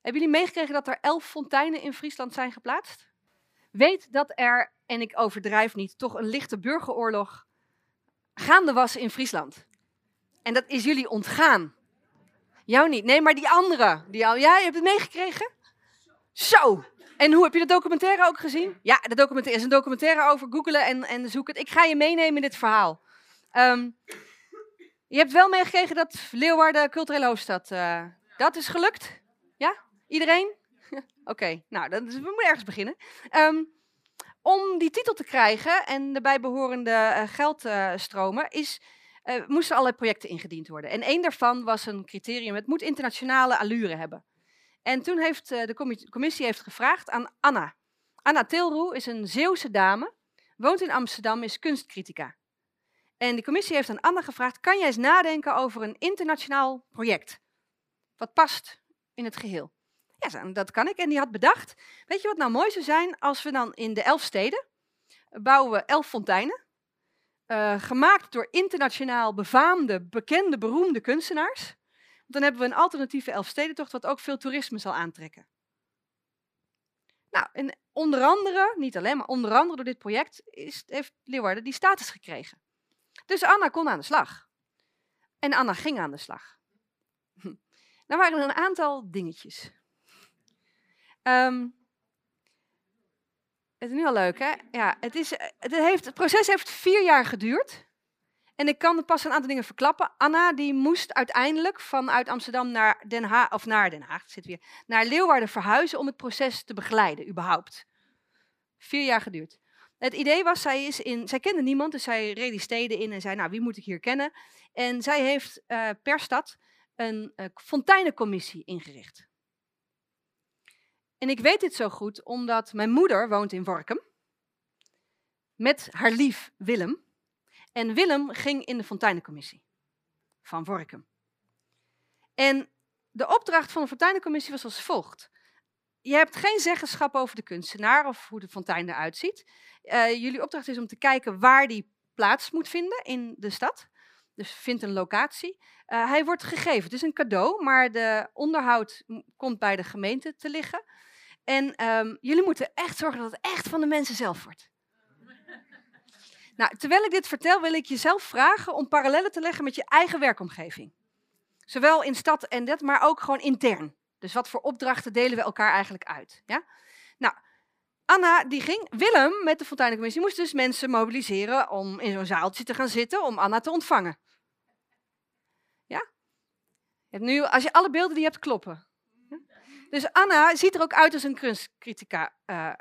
hebben jullie meegekregen dat er elf fonteinen in Friesland zijn geplaatst? Weet dat er, en ik overdrijf niet, toch een lichte burgeroorlog gaande was in Friesland. En dat is jullie ontgaan. Jou niet. Nee, maar die andere. Die al, ja, je hebt het meegekregen? Zo. En hoe heb je de documentaire ook gezien? Ja, de documentaire is een documentaire over googelen en, en zoeken. Ik ga je meenemen in dit verhaal. Um, Je hebt wel meegekregen dat Leeuwarden culturele hoofdstad, uh, dat is gelukt? Ja? Iedereen? [laughs] Oké, nou, dan, we moeten ergens beginnen. Um, om die titel te krijgen en de bijbehorende uh, geldstromen, is, uh, moesten allerlei projecten ingediend worden. En één daarvan was een criterium, het moet internationale allure hebben. En toen heeft uh, de commissie heeft gevraagd aan Anna. Anna Tilroe is een Zeeuwse dame, woont in Amsterdam, is kunstcritica. En de commissie heeft aan Anna gevraagd, kan jij eens nadenken over een internationaal project? Wat past in het geheel? Ja, dat kan ik. En die had bedacht, weet je wat nou mooi zou zijn als we dan in de elf steden bouwen we elf fonteinen. Uh, gemaakt door internationaal befaamde, bekende, beroemde kunstenaars. Dan hebben we een alternatieve Elfstedentocht, wat ook veel toerisme zal aantrekken. Nou, en onder andere, niet alleen, maar onder andere door dit project is, heeft Leeuwarden die status gekregen. Dus Anna kon aan de slag. En Anna ging aan de slag. Nou waren er een aantal dingetjes. Um, het is nu al leuk, hè? Ja, het, is, het, heeft, het proces heeft vier jaar geduurd. En ik kan pas een aantal dingen verklappen. Anna die moest uiteindelijk vanuit Amsterdam naar Den Haag, of naar Den Haag, zit weer, naar Leeuwarden verhuizen om het proces te begeleiden, überhaupt. Vier jaar geduurd. Het idee was, zij, is in, zij kende niemand, dus zij reed die steden in en zei, nou, wie moet ik hier kennen? En zij heeft uh, per stad een uh, fonteinencommissie ingericht. En ik weet dit zo goed omdat mijn moeder woont in Workum met haar lief Willem. En Willem ging in de Fonteinencommissie van Workum. En de opdracht van de Fonteinencommissie was als volgt. Je hebt geen zeggenschap over de kunstenaar of hoe de fontein eruit ziet. Uh, jullie opdracht is om te kijken waar die plaats moet vinden in de stad. Dus vind een locatie. Uh, hij wordt gegeven. Het is een cadeau, maar de onderhoud komt bij de gemeente te liggen. En um, jullie moeten echt zorgen dat het echt van de mensen zelf wordt. Nou, terwijl ik dit vertel, wil ik jezelf vragen om parallellen te leggen met je eigen werkomgeving. Zowel in stad en dat, maar ook gewoon intern. Dus wat voor opdrachten delen we elkaar eigenlijk uit? Ja? Nou, Anna die ging, Willem met de Fonteinencommissie moest dus mensen mobiliseren om in zo'n zaaltje te gaan zitten om Anna te ontvangen. Ja? Nu, als je alle beelden die hebt kloppen. Dus Anna ziet er ook uit als een kunstcritica. Uh,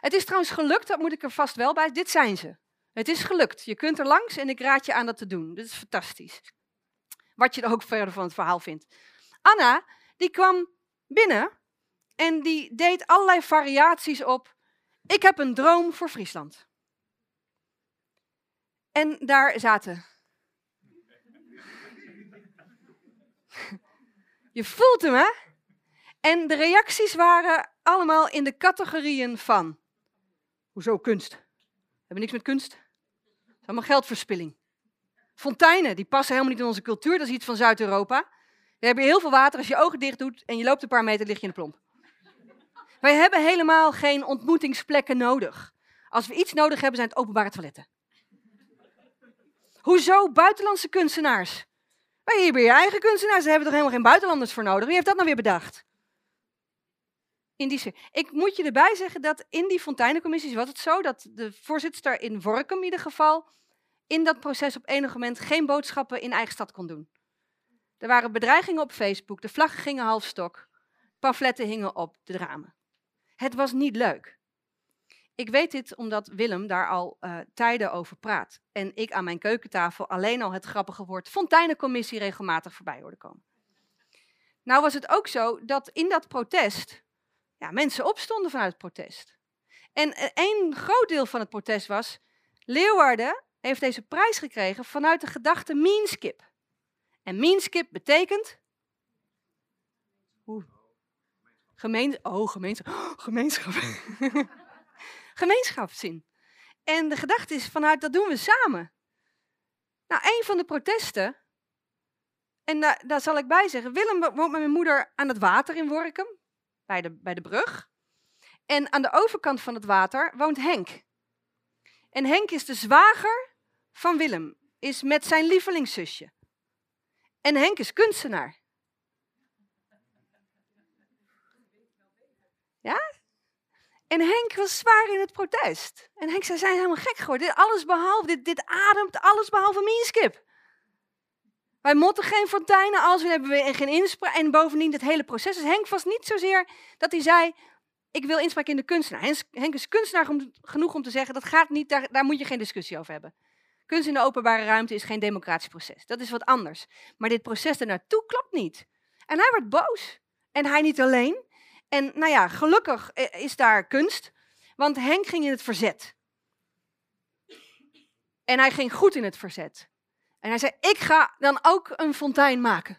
Het is trouwens gelukt, dat moet ik er vast wel bij. Dit zijn ze. Het is gelukt. Je kunt er langs en ik raad je aan dat te doen. Dit is fantastisch. Wat je er ook verder van het verhaal vindt. Anna, die kwam binnen en die deed allerlei variaties op. Ik heb een droom voor Friesland. En daar zaten. [laughs] Je voelt hem, hè? En de reacties waren allemaal in de categorieën van. Hoezo kunst? Hebben niks met kunst. Het is allemaal geldverspilling. Fonteinen, die passen helemaal niet in onze cultuur. Dat is iets van Zuid-Europa. We hebben heel veel water. Als je ogen dicht doet en je loopt een paar meter, lig je in de plomp. Wij hebben helemaal geen ontmoetingsplekken nodig. Als we iets nodig hebben, zijn het openbare toiletten. Hoezo buitenlandse kunstenaars? Wij hebben je eigen kunstenaars, daar hebben we toch helemaal geen buitenlanders voor nodig. Wie heeft dat nou weer bedacht? In die Ik moet je erbij zeggen dat in die fonteinencommissies was het zo dat de voorzitter in Workum in ieder geval in dat proces op enig moment geen boodschappen in eigen stad kon doen. Er waren bedreigingen op Facebook, de vlaggen gingen halfstok, pamfletten hingen op de ramen. Het was niet leuk. Ik weet dit omdat Willem daar al uh, tijden over praat. En ik aan mijn keukentafel alleen al het grappige woord fonteinencommissie regelmatig voorbij hoorde komen. Nou was het ook zo dat in dat protest ja, mensen opstonden vanuit het protest. En eh, één groot deel van het protest was, Leeuwarden heeft deze prijs gekregen vanuit de gedachte meanskip. En meanskip betekent... Oeh. Gemeen, oh, [gasps] gemeenschap. [laughs] Gemeenschap. gemeenschapszin. En de gedachte is vanuit dat doen we samen. Nou, een van de protesten, en daar, daar zal ik bij zeggen, Willem woont met mijn moeder aan het water in Workum bij de, bij de brug. En aan de overkant van het water woont Henk. En Henk is de zwager van Willem, is met zijn lievelingszusje. En Henk is kunstenaar. Ja? En Henk was zwaar in het protest. En Henk zei, zijn helemaal gek geworden. Dit alles behalve, dit, dit ademt alles behalve Mienskip. Wij motten geen fonteinen, als we hebben we geen inspraak. En bovendien het hele proces. Dus Henk was niet zozeer dat hij zei, ik wil inspraak in de kunstenaar. Henk, is kunstenaar genoeg om te zeggen, dat gaat niet, daar, daar moet je geen discussie over hebben. Kunst in de openbare ruimte is geen democratisch proces. Dat is wat anders. Maar dit proces ernaartoe klopt niet. En hij werd boos. En hij niet alleen. En nou ja, gelukkig is daar kunst. Want Henk ging in het verzet. En hij ging goed in het verzet. En hij zei, ik ga dan ook een fontein maken.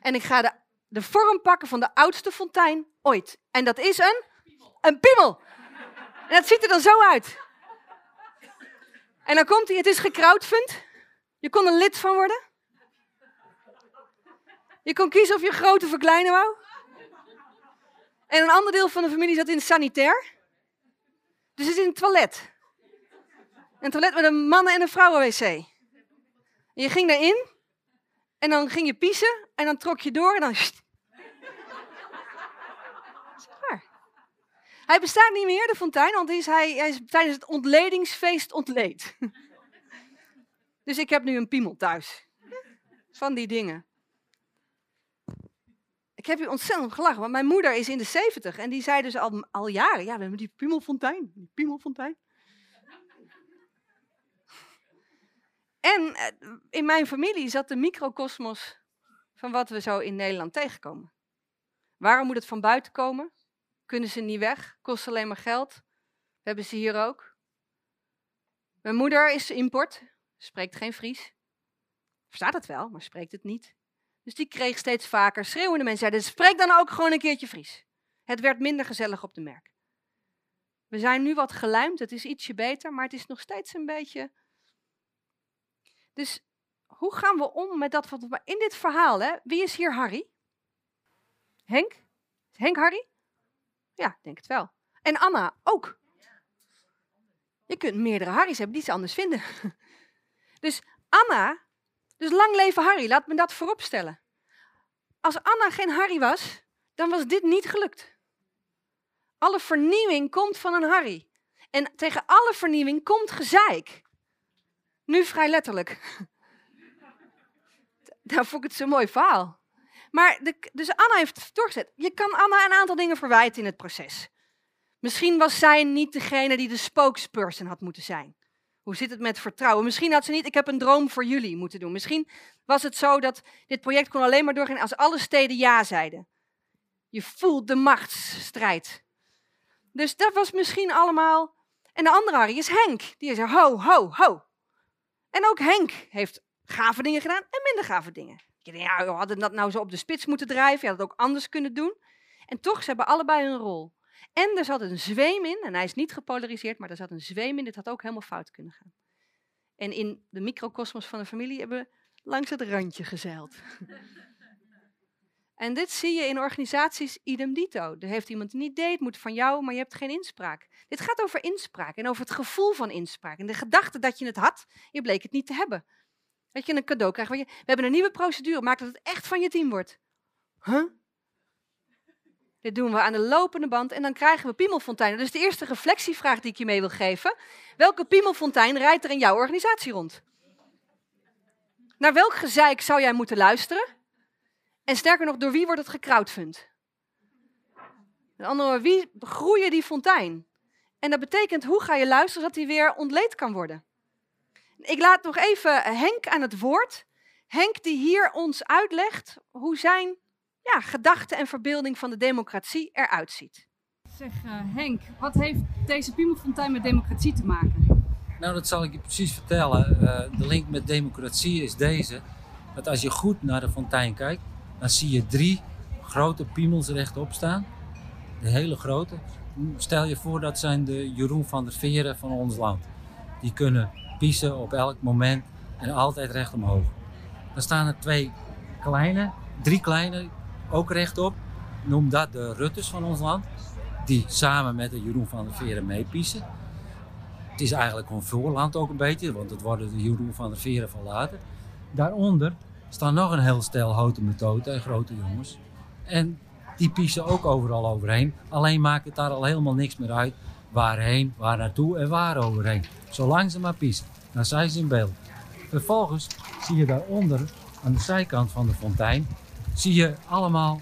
En ik ga de, de vorm pakken van de oudste fontein ooit. En dat is een, een piemel. En dat ziet er dan zo uit. En dan komt hij, het is gecrowdfund. Je kon er lid van worden. Je kon kiezen of je grote verkleinen wou. En een ander deel van de familie zat in het sanitair. Dus het is in het toilet. Een toilet met een mannen- en een vrouwen-wc. Je ging daarin en dan ging je piezen en dan trok je door en dan. Hij bestaat niet meer, de fontein, want is hij, hij is tijdens het ontledingsfeest ontleed. Dus ik heb nu een piemel thuis. Van die dingen. Ik heb hier ontzettend gelachen, want mijn moeder is in de 70 en die zei dus al, al jaren: ja, we hebben die piemelfontein. Die piemelfontein. En eh, in mijn familie zat de microcosmos van wat we zo in Nederland tegenkomen. Waarom moet het van buiten komen? Kunnen ze niet weg? Kost alleen maar geld. We hebben ze hier ook. Mijn moeder is import, spreekt geen Fries. Verstaat het wel, maar spreekt het niet. Dus die kreeg steeds vaker schreeuwende mensen. Zeiden, spreek dan ook gewoon een keertje Fries. Het werd minder gezellig op de merk. We zijn nu wat geluimd, het is ietsje beter, maar het is nog steeds een beetje dus hoe gaan we om met dat wat in dit verhaal, hè? Wie is hier Harry? Henk? Henk Harry? Ja, denk het wel. En Anna ook. Je kunt meerdere Harry's hebben die iets anders vinden. [laughs] Dus Anna, dus lang leven Harry, laat me dat vooropstellen. Als Anna geen Harry was, dan was dit niet gelukt. Alle vernieuwing komt van een Harry. En tegen alle vernieuwing komt gezeik. Nu vrij letterlijk. [laughs] Daar vond ik het zo'n mooi verhaal. Maar de, dus Anna heeft doorgezet. Je kan Anna een aantal dingen verwijten in het proces. Misschien was zij niet degene die de spokesperson had moeten zijn. Hoe zit het met vertrouwen? Misschien had ze niet, ik heb een droom voor jullie moeten doen. Misschien was het zo dat dit project kon alleen maar doorgaan als alle steden ja zeiden. Je voelt de machtsstrijd. Dus dat was misschien allemaal. En de andere Harry is Henk. Die zei: ho, ho, ho. En ook Henk heeft gave dingen gedaan en minder gave dingen. Je denkt, ja, we hadden dat nou zo op de spits moeten drijven. Je had het ook anders kunnen doen. En toch, ze hebben allebei een rol. En er zat een zweem in, en hij is niet gepolariseerd, maar er zat een zweem in. Dit had ook helemaal fout kunnen gaan. En in de microcosmos van de familie hebben we langs het randje gezeild. [laughs] En dit zie je in organisaties idem dito. Er heeft iemand een idee, het moet van jou, maar je hebt geen inspraak. Dit gaat over inspraak en over het gevoel van inspraak. En de gedachte dat je het had, je bleek het niet te hebben. Dat je een cadeau krijgt. Je, we hebben een nieuwe procedure, maak dat het echt van je team wordt. Huh? Dit doen we aan de lopende band en dan krijgen we piemelfonteinen. Dus de eerste reflectievraag die ik je mee wil geven. Welke piemelfontein rijdt er in jouw organisatie rond? Naar welk gezeik zou jij moeten luisteren? En sterker nog, door wie wordt het gecrowdfund? Een andere, wie groeien die fontein? En dat betekent, hoe ga je luisteren zodat hij weer ontleed kan worden? Ik laat nog even Henk aan het woord. Henk die hier ons uitlegt hoe zijn ja, gedachte en verbeelding van de democratie eruit ziet. Zeg uh, Henk, wat heeft deze Piemelfontein met democratie te maken? Nou, dat zal ik je precies vertellen. Uh, de link met democratie is deze. Dat als je goed naar de fontein kijkt, dan zie je drie grote piemels rechtop staan. De hele grote. Stel je voor dat zijn de Jeroen van der Veren van ons land. Die kunnen piezen op elk moment en altijd recht omhoog. Dan staan er twee kleine, drie kleine, ook rechtop. Noem dat de Rutters van ons land. Die samen met de Jeroen van der Veren meepiezen. Het is eigenlijk een voorland ook een beetje, want het worden de Jeroen van der Veren van later. Daaronder staan nog een heel stel houten methoden en grote jongens. En die piezen ook overal overheen. Alleen maakt het daar al helemaal niks meer uit waarheen, waar naartoe en waar overheen. Zolang ze maar piezen, dan zijn ze in beeld. Vervolgens zie je daaronder aan de zijkant van de fontein zie je allemaal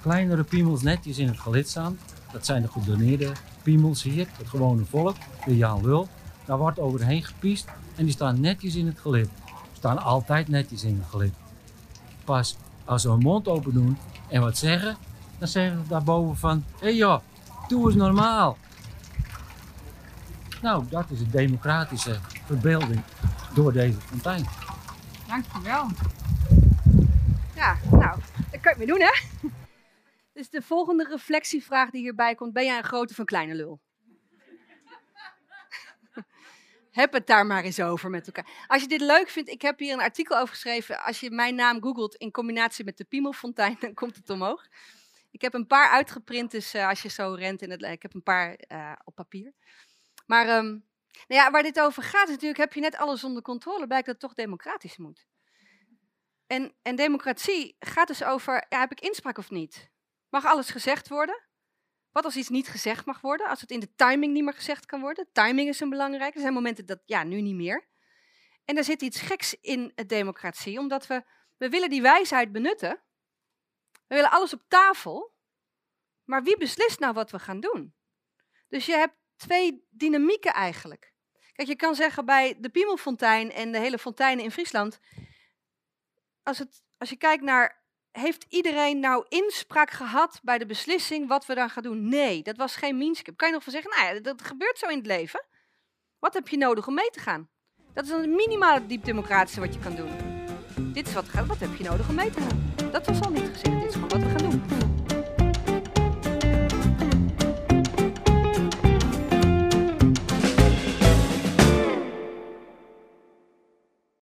kleinere piemels netjes in het gelid staan. Dat zijn de gedoneerde piemels hier, het gewone volk, de Jan Lul. Daar wordt overheen gepiest en die staan netjes in het gelid. Staan altijd netjes in het gelid. Pas als ze hun mond open doen en wat zeggen, dan zeggen ze daarboven van: hé hey joh, doe eens normaal. Nou, dat is de democratische verbeelding door deze fontein. Dankjewel. Ja, nou, dat kan je mee doen, hè? [laughs] Dus de volgende reflectievraag die hierbij komt: ben jij een grote of een kleine lul? Heb het daar maar eens over met elkaar. Als je dit leuk vindt, ik heb hier een artikel over geschreven. Als je mijn naam googelt in combinatie met de Piemelfontein, [laughs] dan komt het omhoog. Ik heb een paar uitgeprint, dus uh, als je zo rent in het... Ik heb een paar uh, op papier. Maar um, nou ja, waar dit over gaat, is natuurlijk, heb je net alles onder controle, blijkt dat het toch democratisch moet. En, en democratie gaat dus over, heb ik inspraak of niet? Mag alles gezegd worden? Wat als iets niet gezegd mag worden? Als het in de timing niet meer gezegd kan worden? Timing is een belangrijk. Er zijn momenten dat, ja, nu niet meer. En er zit iets geks in het democratie, omdat we, we willen die wijsheid benutten. We willen alles op tafel. Maar wie beslist nou wat we gaan doen? Dus je hebt twee dynamieken eigenlijk. Kijk, je kan zeggen bij de Piemelfontein en de hele fonteinen in Friesland. Als, het, als je kijkt naar heeft iedereen nou inspraak gehad bij de beslissing wat we dan gaan doen? Nee, dat was geen meanskip. Kan je nog van zeggen, nou ja, dat gebeurt zo in het leven. Wat heb je nodig om mee te gaan? Dat is een minimale diepdemocratische wat je kan doen. Dit is wat wat heb je nodig om mee te gaan? Dat was al niet gezegd, dit is gewoon wat we gaan doen.